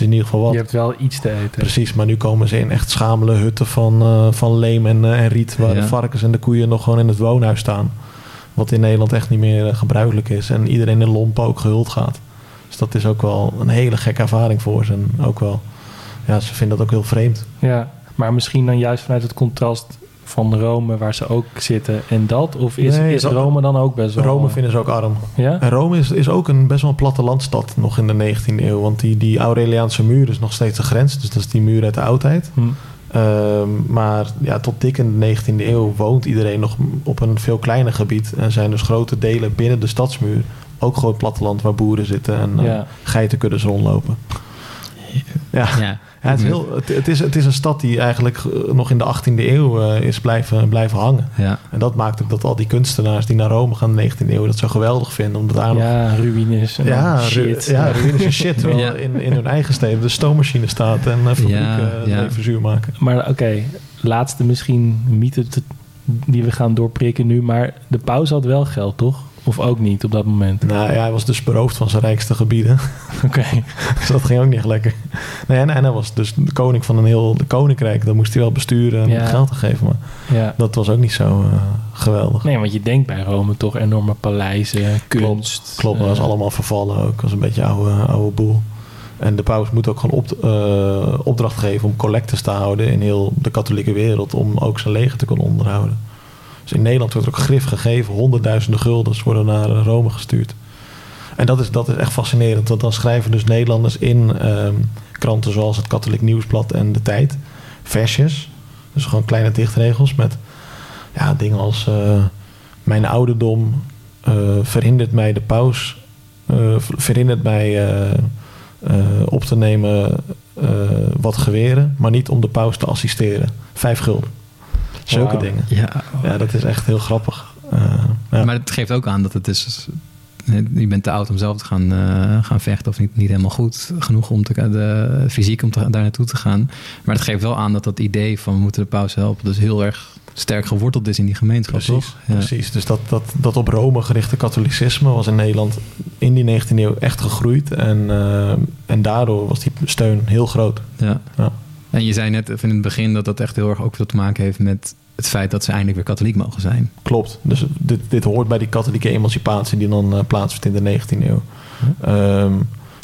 in ieder geval wat. Je hebt wel iets te eten. Precies, maar nu komen ze in echt schamele hutten van, eh, van leem en, eh, en riet... waar Ja. de varkens en de koeien nog gewoon in het woonhuis staan. Wat in Nederland echt niet meer eh, gebruikelijk is. En iedereen in lompen ook gehuld gaat. Dus dat is ook wel een hele gekke ervaring voor ze. En ook wel, ja, ze vinden dat ook heel vreemd. Ja, maar misschien dan juist vanuit het contrast van Rome waar ze ook zitten en dat? Of is, Nee, is Ro- Rome dan ook best wel... Rome vinden ze ook arm. Ja? En Rome is, is ook een best wel een plattelandstad nog in de 19e eeuw. Want die, die Aureliaanse muur is nog steeds de grens. Dus dat is die muur uit de oudheid. Hm. Ehm, maar ja, tot dik in de 19e eeuw woont iedereen nog op een veel kleiner gebied. En zijn dus grote delen binnen de stadsmuur. Ook gewoon platteland waar boeren zitten en eh, Ja. geitenkuddes rondlopen. Ja, ja. ja het, is heel, het, het is, het is een stad die eigenlijk eh, nog in de 18e eeuw eh, is blijven, blijven hangen. ja. En dat maakt ook dat al die kunstenaars die naar Rome gaan in de 19e eeuw dat zo geweldig vinden. Omdat daar nog Ja, ruïnes en ja, ru- shit. ja, ruïnes en shit. (laughs) Ja. in, in hun eigen steden de stoommachine staat en fabrieken eh, ja. leven zuur maken. Maar oké, laatste misschien mythe te- die we gaan doorprikken nu. Maar de paus had wel geld, toch? Of ook niet op dat moment? Nou ja, hij was dus beroofd van zijn rijkste gebieden. (laughs) Oké. (laughs) dus dat ging ook niet lekker. Nee, en, en hij was dus de koning van een heel koninkrijk. Dan moest hij wel besturen en Ja. geld te geven. Maar Ja. dat was ook niet zo eh, geweldig. Nee, want je denkt bij Rome toch enorme paleizen, kunst. Klopt, maar dat is eh, allemaal vervallen ook. Dat was een beetje oude, oude boel. En de paus moet ook gewoon op, eh, opdracht geven om collectes te houden in heel de katholieke wereld. Om ook zijn leger te kunnen onderhouden. Dus in Nederland wordt er ook grif gegeven. Honderdduizenden guldens worden naar eh, Rome gestuurd. En dat is, dat is echt fascinerend. Want dan schrijven dus Nederlanders in ehm, kranten zoals het Katholiek Nieuwsblad en De Tijd versjes. Dus gewoon kleine dichtregels met ja, dingen als... eh, mijn ouderdom eh, verhindert mij de paus... ver- verhindert mij op te nemen wat geweren... maar niet om de paus te assisteren. Vijf gulden. Zulke dingen. ja. Ja, dat is echt heel grappig. Eh, ja. Maar het geeft ook aan dat het is je bent te oud om zelf te gaan, eh, gaan vechten of niet, niet helemaal goed genoeg om te, de, fysiek om te, daar naartoe te gaan. Maar het geeft wel aan dat dat idee van we moeten de paus helpen dus heel erg sterk geworteld is in die gemeenschap, Precies, toch? Ja. precies. Dus dat, dat, dat op Rome gerichte katholicisme was in Nederland in die 19e eeuw echt gegroeid. En, eh, en daardoor was die steun heel groot. Ja. Ja. En je zei net in het begin dat dat echt heel erg ook veel te maken heeft met het feit dat ze eindelijk weer katholiek mogen zijn. Klopt. Dus dit, dit hoort bij die katholieke emancipatie die dan eh, plaatsvindt in de 19e eeuw. Ehm,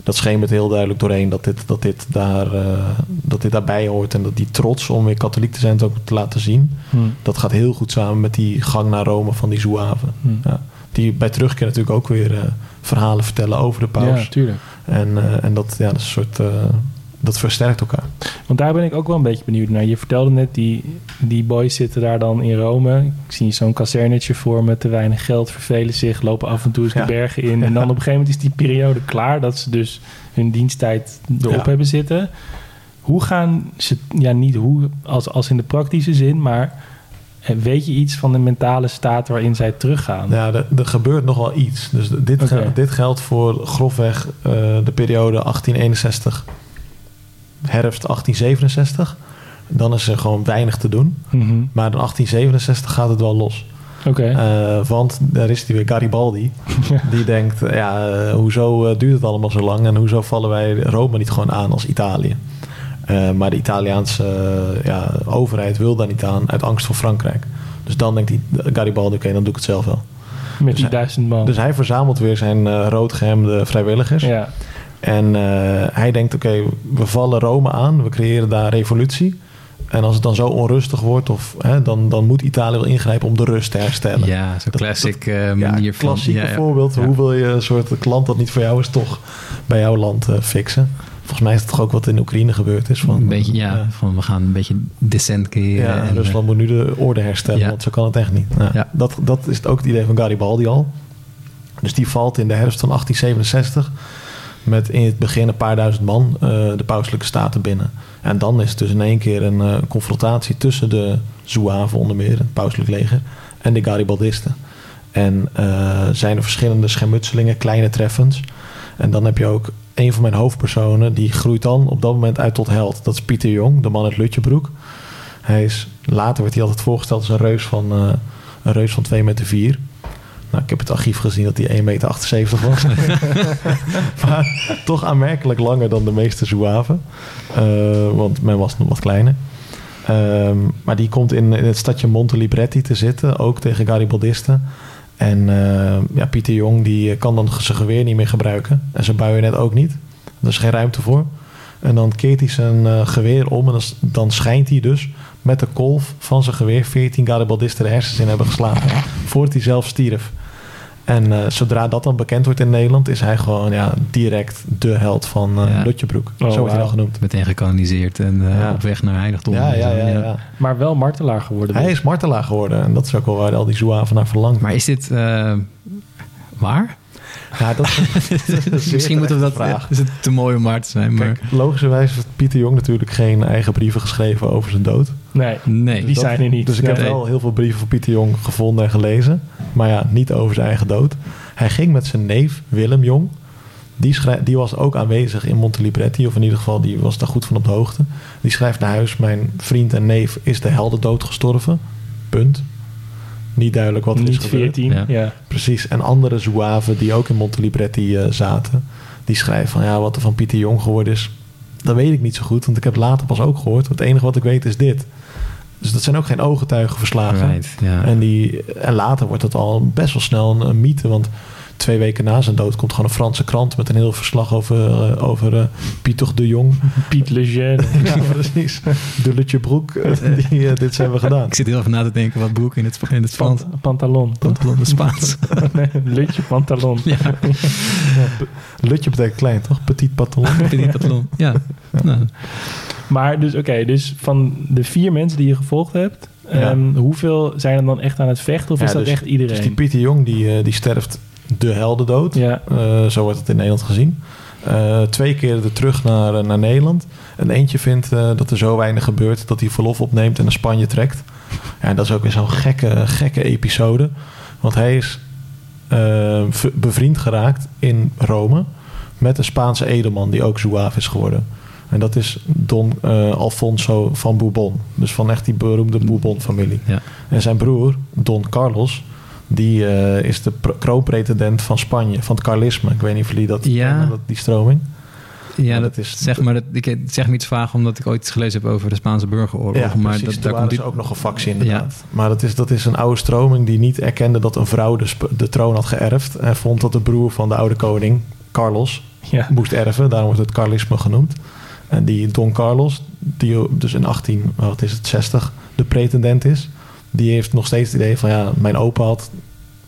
dat schemert heel duidelijk doorheen dat dit, dat, dit daar, eh, dat dit daarbij hoort. En dat die trots om weer katholiek te zijn het ook te laten zien. Hm. Dat gaat heel goed samen met die gang naar Rome van die Zouaven. Hm. Ja. Die bij terugkeer natuurlijk ook weer eh, verhalen vertellen over de paus. Ja, tuurlijk. En, en dat, ja, dat, is een soort, dat versterkt elkaar. Want daar ben ik ook wel een beetje benieuwd naar. Je vertelde net, die, die boys zitten daar dan in Rome. Ik zie zo'n kazernetje voor met te weinig geld, vervelen zich, lopen af en toe eens Ja. de bergen in. En dan op een gegeven moment is die periode klaar, dat ze dus hun diensttijd erop Ja. hebben zitten. Hoe gaan ze, ja niet hoe als, als in de praktische zin, maar eh, weet je iets van de mentale staat waarin zij teruggaan? Ja, er, er gebeurt nog wel iets. Dus dit, dit geldt voor grofweg eh, de periode 1861, herfst 1867. Dan is er gewoon weinig te doen. Mhm. Maar in 1867 gaat het wel los. Eh, want daar is die weer Garibaldi. (laughs) Die denkt, eh, ja, eh, hoezo duurt het allemaal zo lang? En hoezo vallen wij Rome niet gewoon aan als Italië? Maar de Italiaanse ja, overheid wil daar niet aan uit angst voor Frankrijk. Dus dan denkt Garibaldi, oké, dan doe ik het zelf wel. met dus die hij- duizend man. Dus hij verzamelt weer zijn eh roodgehemde vrijwilligers. ja. En eh, hij denkt, oké, we vallen Rome aan. We creëren daar revolutie. En als het dan zo onrustig wordt, of, hè, dan, dan moet Italië wel ingrijpen om de rust te herstellen. Ja, zo'n Dat- classic eh, Ja, manier van... ja, ja. voorbeeld. Ja. Hoe wil je een soort klant dat niet voor jou is, toch bij jouw land eh, fixen? Volgens mij is het toch ook wat in Oekraïne gebeurd is. Van, een beetje, ja, van we gaan een beetje decent creëren. ja, en, Rusland moet nu de orde herstellen, want zo kan het echt niet. Nou, Ja. dat, dat is ook het idee van Garibaldi al. Dus die valt in de herfst van 1867 met in het begin een paar duizend man eh, de pauselijke staten binnen. En dan is het dus in één keer een eh, confrontatie tussen de Zouaven onder meer, het pauselijk leger, en de Garibaldisten. En eh, zijn er verschillende schermutselingen, kleine treffens. En dan heb je ook een van mijn hoofdpersonen, die groeit dan op dat moment uit tot held. Dat is Pieter Jong, de man uit Lutjebroek. Hij is, later werd hij altijd voorgesteld als een reus van, een reus van 2 meter 4. Nou, ik heb het archief gezien dat hij 1,78 meter was. (laughs) maar toch aanmerkelijk langer dan de meeste Zouaven. Eh, want men was nog wat kleiner. Ehm, maar die komt in, in het stadje Monte Libretti te zitten, ook tegen Garibaldisten. En eh, ja, Pieter Jong die kan dan zijn geweer niet meer gebruiken. En zijn bajonet ook niet. Er is geen ruimte voor. En dan keert hij zijn eh, geweer om en dan schijnt hij dus met de kolf van zijn geweer 14 Garibaldisten de hersens in hebben geslagen. Voordat hij zelf stierf. En eh, zodra dat dan bekend wordt in Nederland, is hij gewoon ja, direct de held van Ja. Lutjebroek. Oh, Zo wordt hij dan genoemd. Meteen gekanoniseerd en eh, Ja. op weg naar heiligdom. Ja, ja, ja, ja. Maar wel martelaar geworden. Hij dus. is martelaar geworden. En dat is ook wel waar al die Zouaven naar verlangt. Maar is dit eh, waar? ja, dat, (laughs) Misschien moeten we dat... vraag. Is het te mooi om waar te zijn, maar... Kijk, logischerwijs heeft Pieter Jong natuurlijk geen eigen brieven geschreven over zijn dood. Nee, Nee. die Dat- zijn er niet. Dus ik heb Nee. wel heel veel brieven van Pieter Jong gevonden en gelezen. Maar ja, niet over zijn eigen dood. Hij ging met zijn neef Willem Jong. Die, die was ook aanwezig in Monte Libretti. Of in ieder geval, die was daar goed van op de hoogte. Die schrijft naar huis... Mijn vriend en neef is de heldendood gestorven. Punt. Niet duidelijk wat er is Niet gebeurd. 14, Ja. ja. Precies. En andere Zouaven die ook in Monte Libretti eh, zaten... die schrijven van... ja, wat er van Pieter Jong geworden is... dat weet ik niet zo goed. Want ik heb het later pas ook gehoord. Het enige wat ik weet is dit. Dus dat zijn ook geen ooggetuigenverslagen. Right, ja. En, die, en later wordt het al best wel snel een, een mythe. Want twee weken na zijn dood komt gewoon een Franse krant met een heel verslag over, eh, over eh, Pieter de Jong. (laughs) Piet Lejeune. (laughs) ja, precies. De Lutje Broek, eh, die dit hebben gedaan. Ik zit heel even na te denken wat broek in het, in het Frans. Pant- pantalon. Pantalon, de Spaans. (laughs) nee, lutje pantalon. ja, Lutje betekent klein, toch? Petit pantalon. petit pantalon. Ja. Nou, Maar dus, oké, dus van de vier mensen die je gevolgd hebt, Ja. ehm, hoeveel zijn er dan echt aan het vechten? Of Ja, is dat dus- echt iedereen? Dus die Pieter Jong die, die sterft de heldendood. ja, Eh, zo wordt het in Nederland gezien. Eh, twee keer er terug naar, eh, naar Nederland. En eentje vindt dat er zo weinig gebeurt dat hij verlof opneemt en naar Spanje trekt. Ja, en dat is ook weer zo'n gekke, gekke episode. Want hij is bevriend geraakt in Rome met een Spaanse edelman die ook zouaaf is geworden. En dat is Don Alfonso van Bourbon. Dus van echt die beroemde Bourbon-familie. Ja. En zijn broer, Don Carlos, die eh, is de pr- kroonpretendent van Spanje, van het Carlisme. Ik weet niet of jullie dat Ja. kennen, dat, die stroming. Ja, dat dat is, zeg maar, dat, ik zeg me iets vaag omdat ik ooit iets gelezen heb over de Spaanse burgeroorlog. Ja, maar precies. dat, daar komt die, ook nog een factie inderdaad. Maar dat is, dat is een oude stroming die niet erkende dat een vrouw de, de troon had geërfd. En vond dat de broer van de oude koning, Carlos, Ja. moest erven. Daarom wordt het Carlisme genoemd. En die Don Carlos, die dus in 18, wat is het, 60 de pretendent is. Die heeft nog steeds het idee van ja, mijn opa had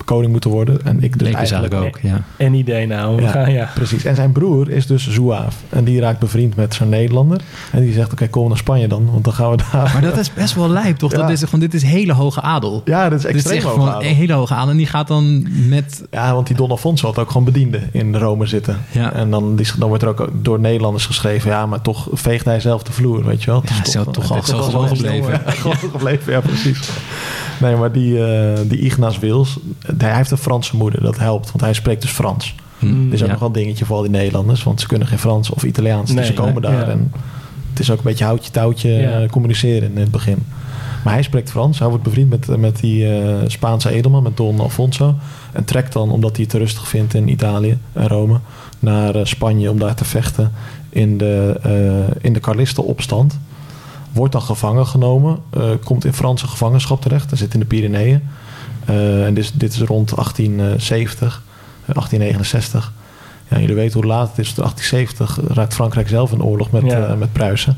koning moeten worden. En ik dus leek eigenlijk eigenlijk ook, ja. En idee nou. We Ja. gaan, ja. Precies. En zijn broer is dus Zouaaf. En die raakt bevriend met zo'n Nederlander. En die zegt, oké, kom naar Spanje dan. Want dan gaan we daar... Maar dat is best wel lijp, toch? Ja. Dat is, gewoon, dit is hele hoge adel. Ja, dat is Dit is extreem gewoon adel. een hele hoge adel. En die gaat dan met... Ja, want die Don Alfonso had ook gewoon bedienden in Rome zitten. Ja. En dan, die- dan wordt er ook door Nederlanders geschreven... ja, maar toch veegt hij zelf de vloer, weet je wel. Ja, is zou toch al het is zo wel gewoon gebleven. Gewoon gebleven, ja, precies. Nee, maar die, eh, die Ignace Wils... hij heeft een Franse moeder, dat helpt. Want hij spreekt dus Frans. Mm, Dit is ook ja. nog wel een dingetje voor al die Nederlanders... want ze kunnen geen Frans of Italiaans. Nee, dus ze komen daar ja. en... Het is ook een beetje houtje-touwtje Ja. eh, communiceren in het begin. Maar hij spreekt Frans. Hij wordt bevriend met, met die eh, Spaanse edelman, met Don Alfonso. En trekt dan, omdat hij het te rustig vindt in Italië en Rome, naar eh, Spanje om daar te vechten in de, in de Carlistenopstand. Wordt dan gevangen genomen, eh, komt in Franse gevangenschap terecht. Hij zit in de Pyreneeën. Eh, en dit, is- dit is rond 1870, eh, 1869. Ja, jullie weten hoe laat het is. 1870 raakt Frankrijk zelf in oorlog met, Ja. eh, met Pruisen.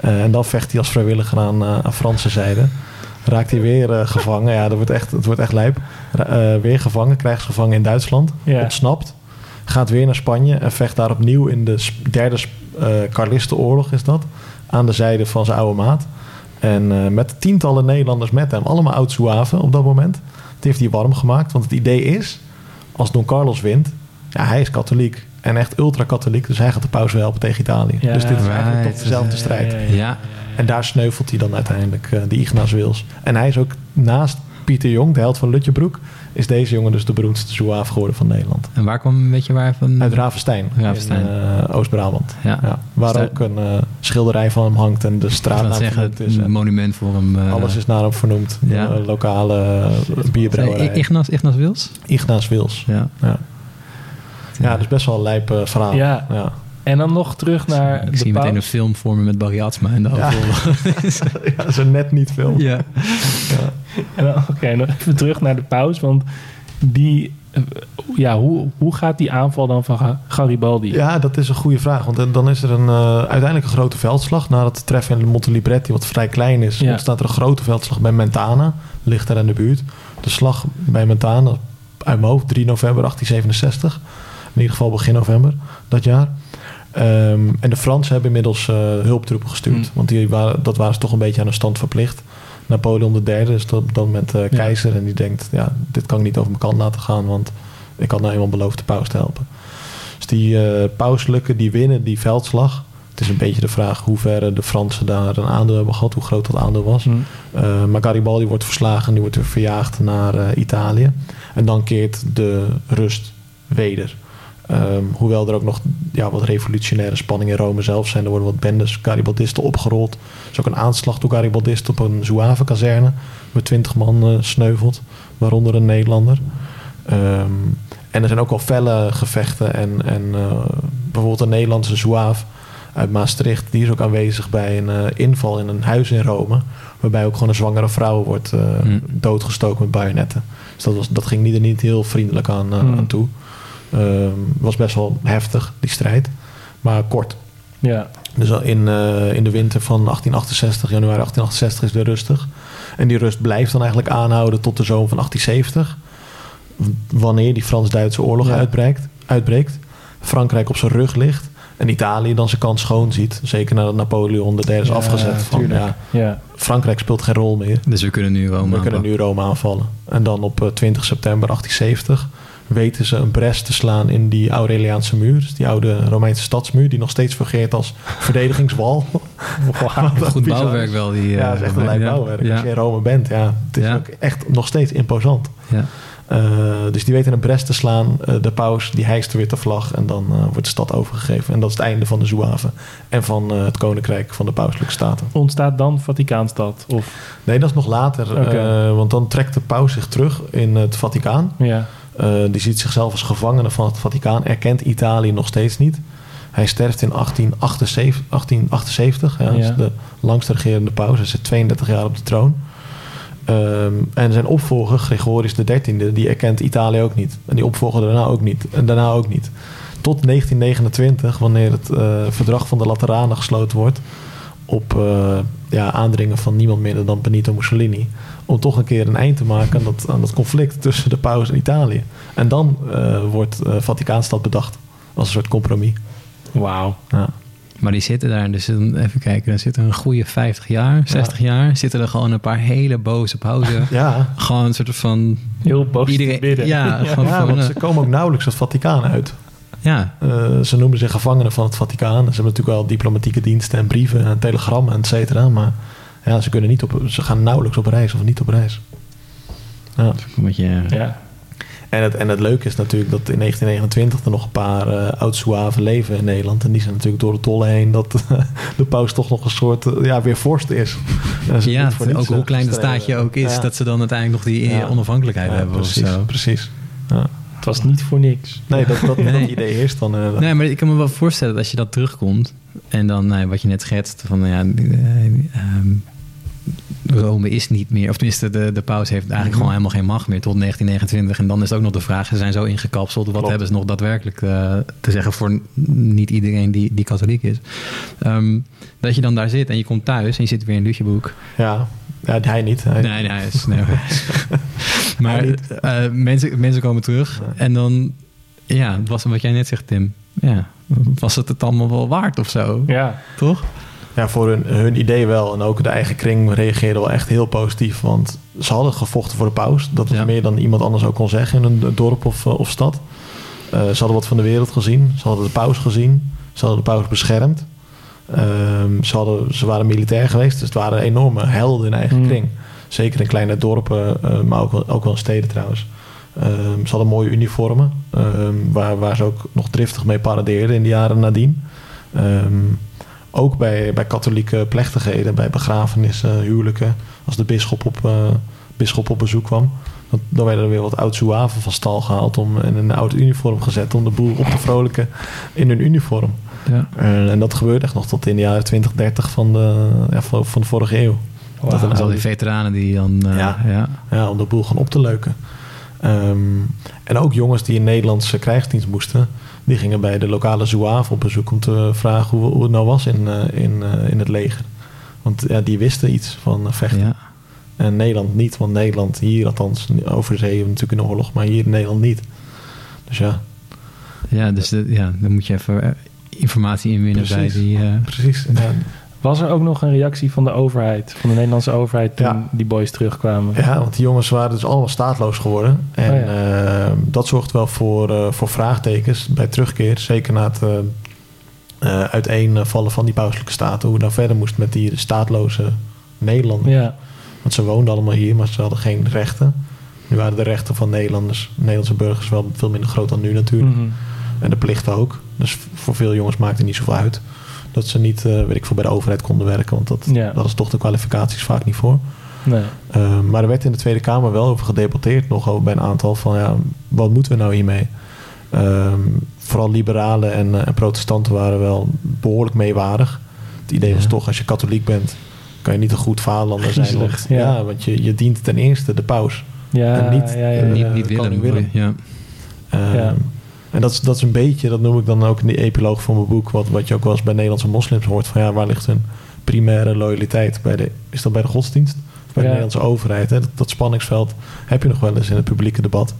Eh, en dan vecht hij als vrijwilliger aan, eh, aan Franse zijde. Raakt hij weer eh, gevangen. Ja, dat wordt echt, het wordt echt lijp. Eh, weer gevangen, krijgsgevangen in Duitsland. Ontsnapt. Gaat weer naar Spanje en vecht daar opnieuw in de derde eh Carlistenoorlog is dat. Aan de zijde van zijn oude maat. En eh, met tientallen Nederlanders met hem. Allemaal oud-Zouaven op dat moment. Die heeft hij warm gemaakt. Want het idee is, als Don Carlos wint... Ja, hij is katholiek. En echt ultra-katholiek. Dus hij gaat de paus wel helpen tegen Italië. Ja, dus dit is eigenlijk toch dezelfde strijd. Ja, ja, ja. Ja. En daar sneuvelt hij dan uiteindelijk, eh, die Ignace Wils. En hij is ook naast Pieter Jong, de held van Lutjebroek... is deze jongen dus de beroemdste Zouaaf geworden van Nederland. En waar kwam, weet je waar van? Uit Ravenstein, Ravenstein. in eh, Oost-Brabant. Ja. Ja, waar ook een eh, schilderij van hem hangt en de straatnaam zeggen, vernoemd is. monument voor hem. eh, alles is naar hem vernoemd. Ja. De lokale bierbrouwerij. Ignas, Ignas Wils? Ignace Wils. Ja. Ja. ja, dat is best wel een lijp verhaal. Ja. Ja. En dan nog terug naar Ik de zie meteen een paus. film voor me met Barry Atsma en de Ja. hoofdrol. (laughs) ja, zo net niet veel. ja. Ja. En dan- Oké, nog even terug naar de paus. Want die... eh, Ja, hoe, hoe gaat die aanval dan van Ga- Garibaldi? Ja, dat is een goede vraag. Want dan- is er een, eh, uiteindelijk een grote veldslag. Na het treffen in Monte Libretti, wat vrij klein is, Ja. ontstaat er een grote veldslag bij Mentana. Ligt daar in de buurt. De slag bij Mentana, uit mijn hoofd, 3 november 1867. In ieder geval begin november dat jaar. Ehm, en de Fransen hebben inmiddels eh, hulptroepen gestuurd. Hmm. Want die waren, dat waren ze toch een beetje aan de stand verplicht. Napoleon III is op dat moment eh, keizer. En die denkt, ja, dit kan ik niet over mijn kant laten gaan. Want ik had nou eenmaal beloofd de paus te helpen. Dus die eh pauselijke, die winnen die veldslag. Het is een beetje de vraag hoe ver de Fransen daar een aandeel hebben gehad. Hoe groot dat aandeel was. Eh, maar Garibaldi wordt verslagen. Die wordt weer verjaagd naar Italië. En dan keert de rust weder. Ehm, hoewel er ook nog ja, wat revolutionaire spanningen in Rome zelf zijn. Er worden wat bendes Garibaldisten opgerold. Er is ook een aanslag door Garibaldisten op een Zouave-kazerne. Waar twintig man eh, sneuvelt. Waaronder een Nederlander. Ehm, en er zijn ook wel felle gevechten. En, en eh, bijvoorbeeld een Nederlandse Zouaaf uit Maastricht. Die is ook aanwezig bij een eh, inval in een huis in Rome. Waarbij ook gewoon een zwangere vrouw wordt Hm. doodgestoken met bajonetten. Dus dat, was, dat ging niet, er niet heel vriendelijk aan, Hm. aan toe. Ehm, was best wel heftig, die strijd. Maar kort. Ja. Dus in, eh, in de winter van 1868, januari 1868 is weer rustig. En die rust blijft dan eigenlijk aanhouden tot de zomer van 1870. W- Wanneer die Frans-Duitse oorlog Ja. uitbreekt, uitbreekt. Frankrijk op zijn rug ligt. En Italië dan zijn kans schoon ziet. Zeker nadat Napoleon de derde is Ja, afgezet. Van, ja, Ja. Frankrijk speelt geen rol meer. Dus we kunnen nu Rome We kunnen nu Rome aanvallen. En dan op eh, 20 september 1870 weten ze een bres te slaan in die Aureliaanse muur. Dus die oude Romeinse stadsmuur die nog steeds fungeert als verdedigingswal. (laughs) Goed bouwwerk wel. Die, Ja, eh, dat is echt een lijp ja. bouwwerk. Ja. Als je in Rome bent, ja. Het is Ja. ook echt nog steeds imposant. Ja. Eh, dus die weten een bres te slaan. Eh, de paus die hijst de witte vlag en dan eh, wordt de stad overgegeven. En dat is het einde van de Zouave en van eh, het koninkrijk van de pauselijke staten. Ontstaat dan Vaticaanstad? Of, Nee, dat is nog later. Eh, want dan trekt de paus zich terug in het Vaticaan. ja. Eh, die ziet zichzelf als gevangene van het Vaticaan. Erkent Italië nog steeds niet. Hij sterft in 1878. 1878 ja, dat is de langste regerende paus. Hij zit 32 jaar op de troon. Ehm, en zijn opvolger, Gregorius XIII, die erkent Italië ook niet. En die opvolger daarna ook niet. En daarna ook niet. Tot 1929, wanneer het eh, verdrag van de Lateranen gesloten wordt. Op eh, ja, aandringen van niemand minder dan Benito Mussolini. Om toch een keer een eind te maken aan dat, aan dat conflict tussen de paus en Italië. En dan eh, wordt eh, Vaticaanstad bedacht. Als een soort compromis. Wauw. Ja. Maar die zitten daar, dus dan even kijken, dan zitten een goede 50 jaar, 60 jaar, zitten er gewoon een paar hele boze pauzen. (laughs) Ja, Gewoon een soort van, Heel boos Iedereen- ja, gewoon- ja, van, want eh, ze komen ook nauwelijks het Vaticaan uit. ja, Eh, ze noemen zich gevangenen van het Vaticaan. Ze hebben natuurlijk wel diplomatieke diensten en brieven en telegrammen, et cetera. Maar ja, ze, kunnen niet op, ze gaan nauwelijks op reis of niet op reis. Ja. een beetje, Ja. En, het, en het leuke is natuurlijk dat in 1929 er nog een paar eh oud-Zouaven leven in Nederland. En die zijn natuurlijk door de tollen heen dat (laughs) de paus toch nog een soort eh, ja, weer vorst is. (laughs) Ze ja, voor ook hoe eh, klein het staatje ook is, Ja. dat ze dan uiteindelijk nog die Ja. onafhankelijkheid Ja, hebben precies, of zo. precies. Ja. Het was niet voor niks. Nee, dat, dat, Nee. dat idee heerst dan. eh, Nee, maar ik kan me wel voorstellen dat als je dat terugkomt en dan wat je net schetst van ja, eh, ehm, Rome is niet meer, of tenminste de, de paus heeft eigenlijk Mhm. gewoon helemaal geen macht meer tot 1929 en dan is het ook nog de vraag, ze zijn zo ingekapseld, wat Klopt. hebben ze nog daadwerkelijk eh, te zeggen voor niet iedereen die, die katholiek is. Ehm, dat je dan daar zit en je komt thuis en je zit weer in Lutjeboek. ja. ja, hij niet. Hij, Nee, nee, hij is, nee, (laughs) maar eh, mensen, mensen komen terug en dan, ja, het was wat jij net zegt, Tim. Ja, was het het allemaal wel waard of zo? Ja. Toch? Ja, voor hun, hun idee wel. En ook de eigen kring reageerde wel echt heel positief. Want ze hadden gevochten voor de paus. Dat Ja. meer dan iemand anders ook kon zeggen in een dorp of, eh, of stad. Eh, ze hadden wat van de wereld gezien. Ze hadden de paus gezien. Ze hadden de paus beschermd. Ehm, ze, hadden, ze waren militair geweest. Dus het waren enorme helden in eigen Mm. kring. Zeker in kleine dorpen, eh, maar ook wel, ook wel in steden trouwens. Ehm, ze hadden mooie uniformen. ehm, waar, waar ze ook nog driftig mee paradeerden in de jaren nadien. Ehm, ook bij, bij katholieke plechtigheden, bij begrafenissen, huwelijken. Als de bisschop op, eh, bisschop op bezoek kwam. Dan, dan werden er weer wat oud zouaven van stal gehaald om, en in een oud uniform gezet om de boel op te vrolijken in hun uniform. Ja. Eh, en dat gebeurde echt nog tot in de jaren 20, 30 van de, ja, van, van de vorige eeuw. Wauw. Dat Dat al die veteranen die dan... eh, Ja. ja. ja, om de boel gewoon op te leuken. Ehm, en ook jongens die in Nederlandse krijgsdienst moesten, die gingen bij de lokale zouave op bezoek om te vragen hoe, hoe het nou was in, eh, in, eh, in het leger. Want ja, die wisten iets van eh, vechten. Ja. En Nederland niet, want Nederland hier althans, over zee hebben we natuurlijk een oorlog, maar hier in Nederland niet. Dus ja, Ja, dus de- ja, dan moet je even informatie inwinnen bij die... eh, precies. Ja, Was er ook nog een reactie van de overheid, van de Nederlandse overheid, toen Ja. die boys terugkwamen? Ja, want die jongens waren dus allemaal staatloos geworden. En Oh ja. eh, dat zorgt wel voor, eh, voor vraagtekens bij terugkeer. Zeker na het eh, uiteenvallen van die pauselijke staten. Hoe het nou verder moest met die staatloze Nederlanders. Ja. Want ze woonden allemaal hier, maar ze hadden geen rechten. Nu waren de rechten van Nederlanders, Nederlandse burgers wel veel minder groot dan nu natuurlijk. Mhm. En de plichten ook. Dus voor veel jongens maakt het niet zoveel uit. Dat ze niet, eh, weet ik veel, bij de overheid konden werken. Want dat, Ja. dat is toch de kwalificaties vaak niet voor. Nee. Uh, maar er werd in de Tweede Kamer wel over gedebatteerd, nog over bij een aantal van ja, wat moeten we nou hiermee? Um, vooral liberalen en, uh, en, protestanten waren wel behoorlijk meewarig. Het idee was toch, als je katholiek bent, kan je niet een goed vaderlander zijn. Want, ja. ja. want je, je dient ten eerste de paus. Ja, En niet, ja, ja, eh, ja. niet, niet koning willen. Willem. Ja. En dat is, dat is een beetje, dat noem ik dan ook in de epiloog van mijn boek, wat, wat je ook wel eens bij Nederlandse moslims hoort. Van ja, waar ligt hun primaire loyaliteit? Bij de, is dat bij de godsdienst? Of bij Ja. de Nederlandse overheid? Hè? Dat, dat spanningsveld heb je nog wel eens in het publieke debat,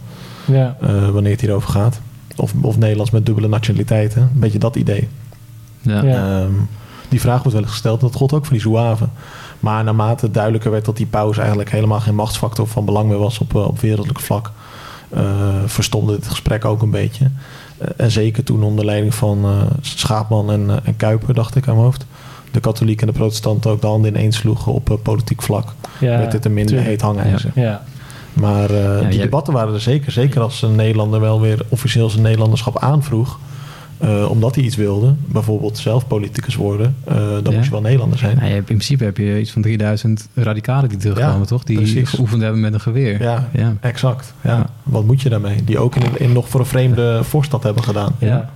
ja. eh, wanneer het hierover gaat. Of, of Nederlands met dubbele nationaliteiten. Een beetje dat idee. Ja. Ja. Ehm, die vraag wordt wel eens gesteld. Dat gold ook voor die zouaven. Maar naarmate het duidelijker werd dat die paus eigenlijk helemaal geen machtsfactor van belang meer was op, eh, op wereldelijk vlak, verstomde dit gesprek ook een beetje. Eh, en zeker toen onder leiding van eh, Schaapman en, eh, en Kuiper, dacht ik aan mijn hoofd. De katholieken en de protestanten ook de handen ineens sloegen op eh, politiek vlak. ja. werd dit een minder tuurlijk. heet hangijzer. Ja. Maar eh, die debatten waren er zeker. Zeker als een Nederlander wel weer officieel zijn Nederlanderschap aanvroeg. Eh, omdat hij iets wilde. Bijvoorbeeld zelf politicus worden. eh, dan Ja. moest je wel Nederlander zijn. Nou, hebt- in principe heb je iets van 3000 radicalen die terugkomen, Ja, toch? Die precies. geoefend hebben met een geweer. Ja, Ja. exact. Ja. Ja. Wat moet je daarmee? Die ook in, in nog voor een vreemde voorstad hebben gedaan. Ja.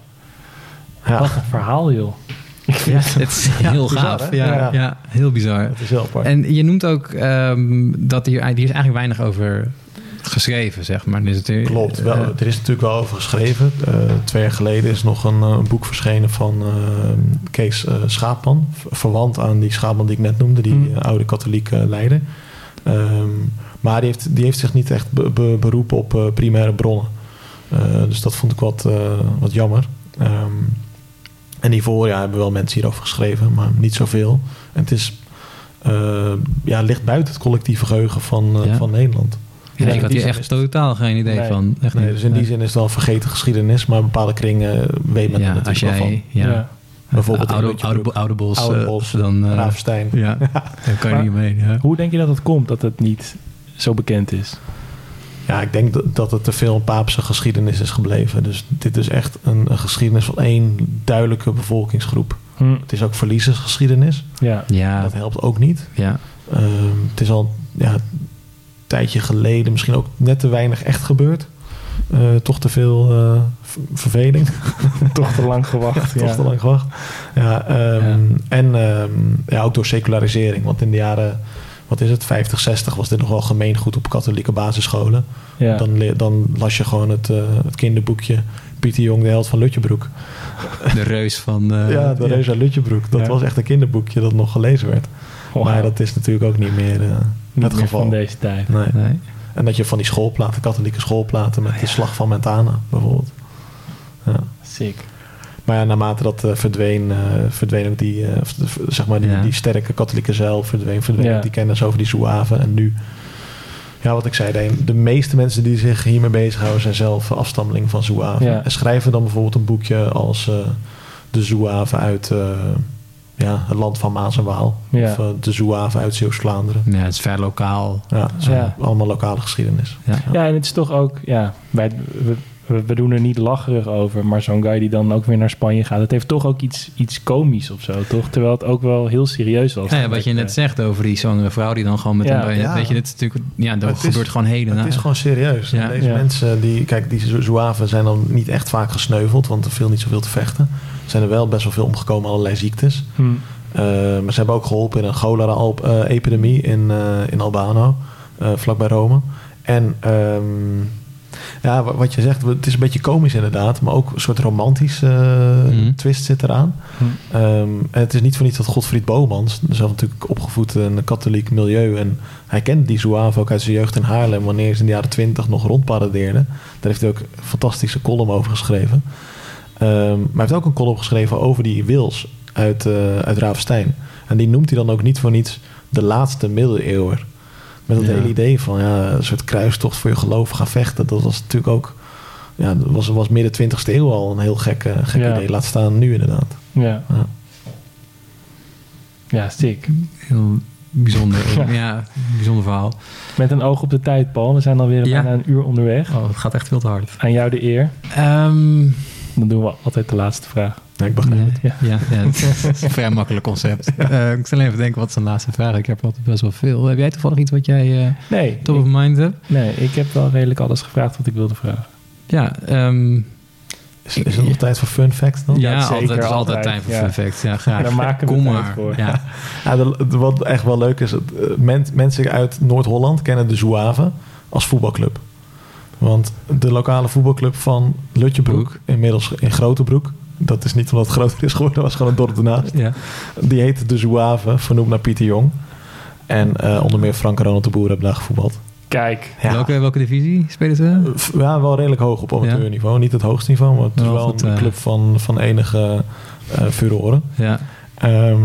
Ja, Wat een verhaal, joh. (laughs) Ja, het is Ja, heel bizar, gaaf. Ja, Ja. ja. heel bizar. dat is heel apart. En je noemt ook ehm, dat hier, hier is eigenlijk weinig over geschreven, zeg maar. Dus het, Klopt, wel, eh, er is natuurlijk wel over geschreven. Eh, twee jaar geleden is nog een, eh, een boek verschenen van eh, Kees eh, Schaapman. Verwant aan die Schaapman die ik net noemde, die eh, oude katholieke leider. Ehm, maar die heeft, die heeft zich niet echt be- be- beroepen op eh, primaire bronnen. Eh, dus dat vond ik wat, eh, wat jammer. Ehm, en hiervoor ja, hebben wel mensen hierover geschreven, maar niet zoveel. En het is, eh, ja, ligt buiten het collectieve geheugen van, eh, Ja. van Nederland. Ja, ik had hier echt totaal geen idee Nee. van. Echt Nee, dus in die zin is het wel een vergeten geschiedenis, maar bepaalde kringen weet men er ja, natuurlijk wel jij van. ja, Ja. Bijvoorbeeld oude, oude, oude bos, Oude eh, dan eh, Ravenstein. ja, (laughs) daar kan je niet mee. Ja. Hoe denk je dat het komt dat het niet zo bekend is? Ja, ik denk dat, dat het te veel een paapse geschiedenis is gebleven. Dus dit is echt een, een geschiedenis van één duidelijke bevolkingsgroep. Hm. Het is ook verliezersgeschiedenis. Ja. Ja, Dat helpt ook niet. ja, Ehm, het is al ja, tijdje geleden misschien ook net te weinig echt gebeurd. Eh, toch te veel eh, verveling. (laughs) Toch te lang gewacht. Toch ja. te lang gewacht. Ja, ehm, En ehm, ja, ook door secularisering. Want in de jaren, wat is het, 50, 60 was dit nog wel gemeengoed op katholieke basisscholen. Ja. Dan, dan las je gewoon het, eh, het kinderboekje Pieter Jong, de held van Lutjebroek. de reus van... eh, (laughs) ja, de ja. reus uit Lutjebroek. Dat Ja. was echt een kinderboekje dat nog gelezen werd. Wow. Maar dat is natuurlijk ook niet meer Niet het meer geval. van deze tijd. Nee. Nee. En dat je van die schoolplaten, katholieke schoolplaten met de slag van Mentana bijvoorbeeld. Ja. Sick. Maar ja, naarmate dat eh, verdween, eh, verdween ook die, eh, zeg maar die, Ja. die sterke katholieke zeil, verdween, verdween Ja. die kennis over die Zouave. En nu, ja, wat ik zei, de, de meeste mensen die zich hiermee bezighouden zijn zelf afstammeling van Zouave. Ja. En schrijven dan bijvoorbeeld een boekje als eh, de Zouave uit eh, ja, het land van Maas en Waal. Ja. Of eh, de Zouave uit Zeeuws-Vlaanderen. Ja, het is vrij lokaal. Ja, allemaal lokale geschiedenis. Ja. Ja, en het is toch ook, ja, wij, we, we, we doen er niet lacherig over, maar zo'n guy die dan ook weer naar Spanje gaat, het heeft toch ook iets, iets komisch of zo, toch? Terwijl het ook wel heel serieus was. Ja, wat je net zegt over die zwangere vrouw die dan gewoon met Ja. een been... Ja. Weet je, dit is natuurlijk... Ja, dat Het is- gebeurt gewoon heden. Het is gewoon serieus. Ja. Deze Ja. mensen, die, kijk, die Zouaven zijn dan niet echt vaak gesneuveld, want er viel niet zoveel te vechten. Er zijn er wel best wel veel omgekomen, allerlei ziektes. Hm. Eh, maar ze hebben ook geholpen in een cholera-epidemie in, eh, in Albano, eh, vlakbij Rome. En ehm, ja, wa- wat je zegt, het is een beetje komisch inderdaad, maar ook een soort romantisch eh, Mhm. twist zit eraan. Hm. Ehm, en het is niet voor niets dat Godfried Bomans, zelf natuurlijk opgevoed in een katholiek milieu. En hij kende die Zouave ook uit zijn jeugd in Haarlem, wanneer ze in de jaren twintig nog rondparadeerde. Daar heeft hij ook een fantastische column over geschreven. Ehm, maar hij heeft ook een column geschreven over die Wils uit, eh uit Ravenstein. En die noemt hij dan ook niet voor niets de laatste middeleeuwer. Met dat Ja. hele idee van ja, een soort kruistocht voor je geloof gaan vechten. Dat was natuurlijk ook, ja, dat was, was midden 20e eeuw al een heel gek, gek Ja. idee. Laat staan nu inderdaad. Ja. Ja. ja, sick. Heel bijzonder. (laughs) Ja. ja. bijzonder verhaal. Met een oog op de tijd, Paul. We zijn alweer Ja. bijna een uur onderweg. Oh, het gaat echt veel te hard. Aan jou de eer. Ehm, Dan doen we altijd de laatste vraag. Ja, ik begrijp het. ja, ja, ja, (laughs) het is een vrij makkelijk concept. Eh, ik zal even denken, wat is de laatste vraag? Ik heb altijd best wel veel. Heb jij toevallig iets wat jij eh, Nee, top of mind hebt? nee, ik heb wel redelijk alles gevraagd wat ik wilde vragen. Ja, ehm, Is, is er nog tijd voor fun facts dan? ja, Ja, zeker, altijd, er is altijd altijd, tijd voor ja. fun facts. Ja, graag. (laughs) Daar maken we Kom tijd maar. voor. Ja. Ja, de- de- wat echt wel leuk is, het, eh, men- mensen uit Noord-Holland kennen de Zouave als voetbalclub. Want de lokale voetbalclub van Lutjebroek, Broek. inmiddels in Grotebroek, dat is niet omdat het groter is geworden, dat was gewoon een dorp ernaast. Ja. Die heette de Zouave, vernoemd naar Pieter Jong. En eh, onder meer Frank en Ronald de Boer hebben daar gevoetbald. Kijk, Ja. Welke, welke divisie spelen ze? Ja, wel redelijk hoog op amateurniveau. Niet het hoogste niveau, maar het is Wel wel goed, een eh. club van, van enige eh furoren. Ja. Ehm,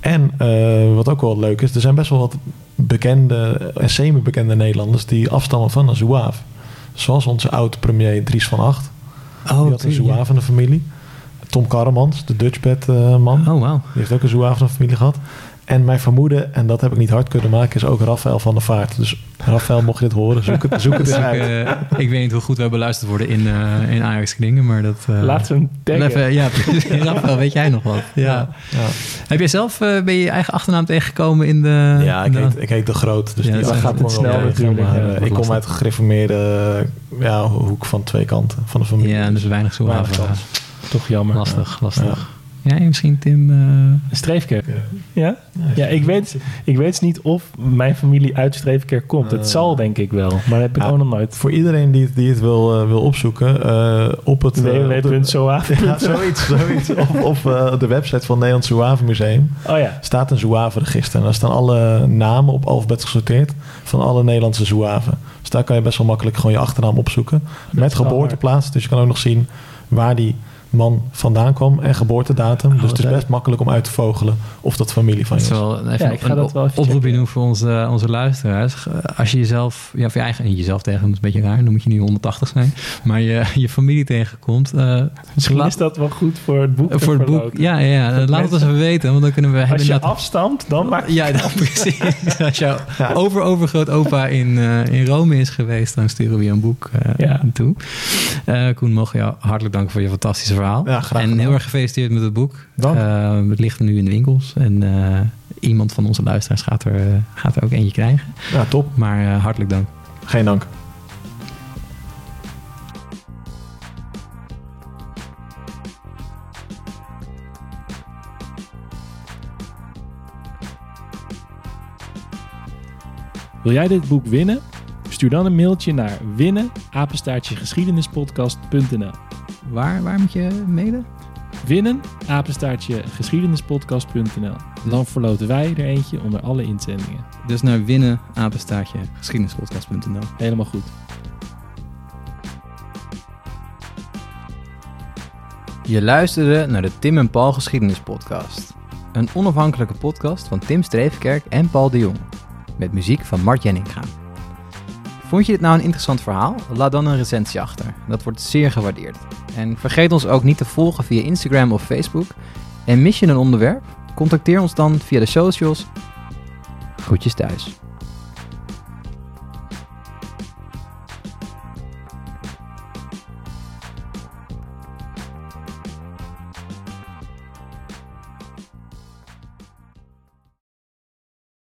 en eh, wat ook wel leuk is, er zijn best wel wat bekende en semi-bekende Nederlanders die afstammen van een Zouave. Zoals onze oude-premier Dries van Acht. Oh, die had een Zouave in de familie. Tom Karremans, de Dutchbed eh man Oh. Die heeft ook een Zouave in de familie gehad. En mijn vermoeden, en dat heb ik niet hard kunnen maken, is ook Rafael van der Vaart. Dus Rafael, mocht je dit horen, zoek het, zoek het (laughs) eens Dus uit. eh, ik weet niet hoe goed we beluisterd worden in, eh in Ajax Kringen, maar dat... eh, Laat ze hem taggen. even, ja. (laughs) Rafael, weet jij nog wat? Ja. Ja. Heb jij zelf, eh, ben je je eigen achternaam tegengekomen in de... Ja, ik de- heet, ik heet De Groot. Dus Ja, die gaat het snel wel natuurlijk, maar, eh, ik kom uit een gereformeerde ja, hoek van twee kanten van de familie. Ja, dus weinig zo. Toch jammer. Lastig, lastig. Jij misschien, Tim? eh, Een streefkerk. Ja? Ja, ik weet, ik weet niet of mijn familie uit Streefkerk komt. Het Eh. zal denk ik wel, maar dat heb ik Ja. ook nog nooit. Voor iedereen die, het- die het wil, eh, wil opzoeken, eh, op het... eh, op de- www.zoa. (laughs) Ja, zoiets. zoiets. Op, op eh, de website van het Nederlands Zouavenmuseum Oh ja. staat een zouavenregister. En daar staan alle namen op alfabet gesorteerd van alle Nederlandse zouaven. Dus daar kan je best wel makkelijk gewoon je achternaam opzoeken. Met geboorteplaats. Dus je kan ook nog zien waar die man vandaan kwam en geboortedatum. dus het is best makkelijk om uit te vogelen of dat familie van je is wel even Ja, ik ga een dat wel even oproepje checken. doen voor onze, onze luisteraars. Als je jezelf, ja, of je eigen, jezelf tegen, dat is een beetje raar, dan moet je niet 180 zijn. Maar je, je familie tegenkomt. eh, Misschien laat- is dat wel goed voor het boek. voor het boek. Ja, ja, ja. Dat laat het eens even weten, want dan kunnen we hebben Als je afstamt, dan maak je... Ja, dan (laughs) precies. Als jouw Ja. over-overgrootopa in, eh, in Rome is geweest, dan sturen we je een boek eh Ja. toe. Eh, Koen, mogen jou hartelijk danken voor je fantastische verhaal. Ja, graag en gedaan. heel erg gefeliciteerd met het boek. Dank. Eh, het ligt nu in de winkels en eh, iemand van onze luisteraars gaat er, eh, gaat er ook eentje krijgen. Ja, top. Maar hartelijk dank. Geen dank. Wil jij dit boek winnen? Stuur dan een mailtje naar winnen Waar, waar moet je mailen? Winnen geschiedenisspodcast.nl Dan verloten wij er eentje onder alle inzendingen. Dus naar winnen, apenstaartje, geschiedenispodcast.nl. Helemaal goed. Je luisterde naar de Tim en Paul Geschiedenis Podcast. Een onafhankelijke podcast van Tim Streefkerk en Paul de Jong. Met muziek van Mart Jenninga. Vond je dit nou een interessant verhaal? Laat dan een recensie achter. Dat wordt zeer gewaardeerd. En vergeet ons ook niet te volgen via Instagram of Facebook. En mis je een onderwerp? Contacteer ons dan via de socials. Groetjes thuis.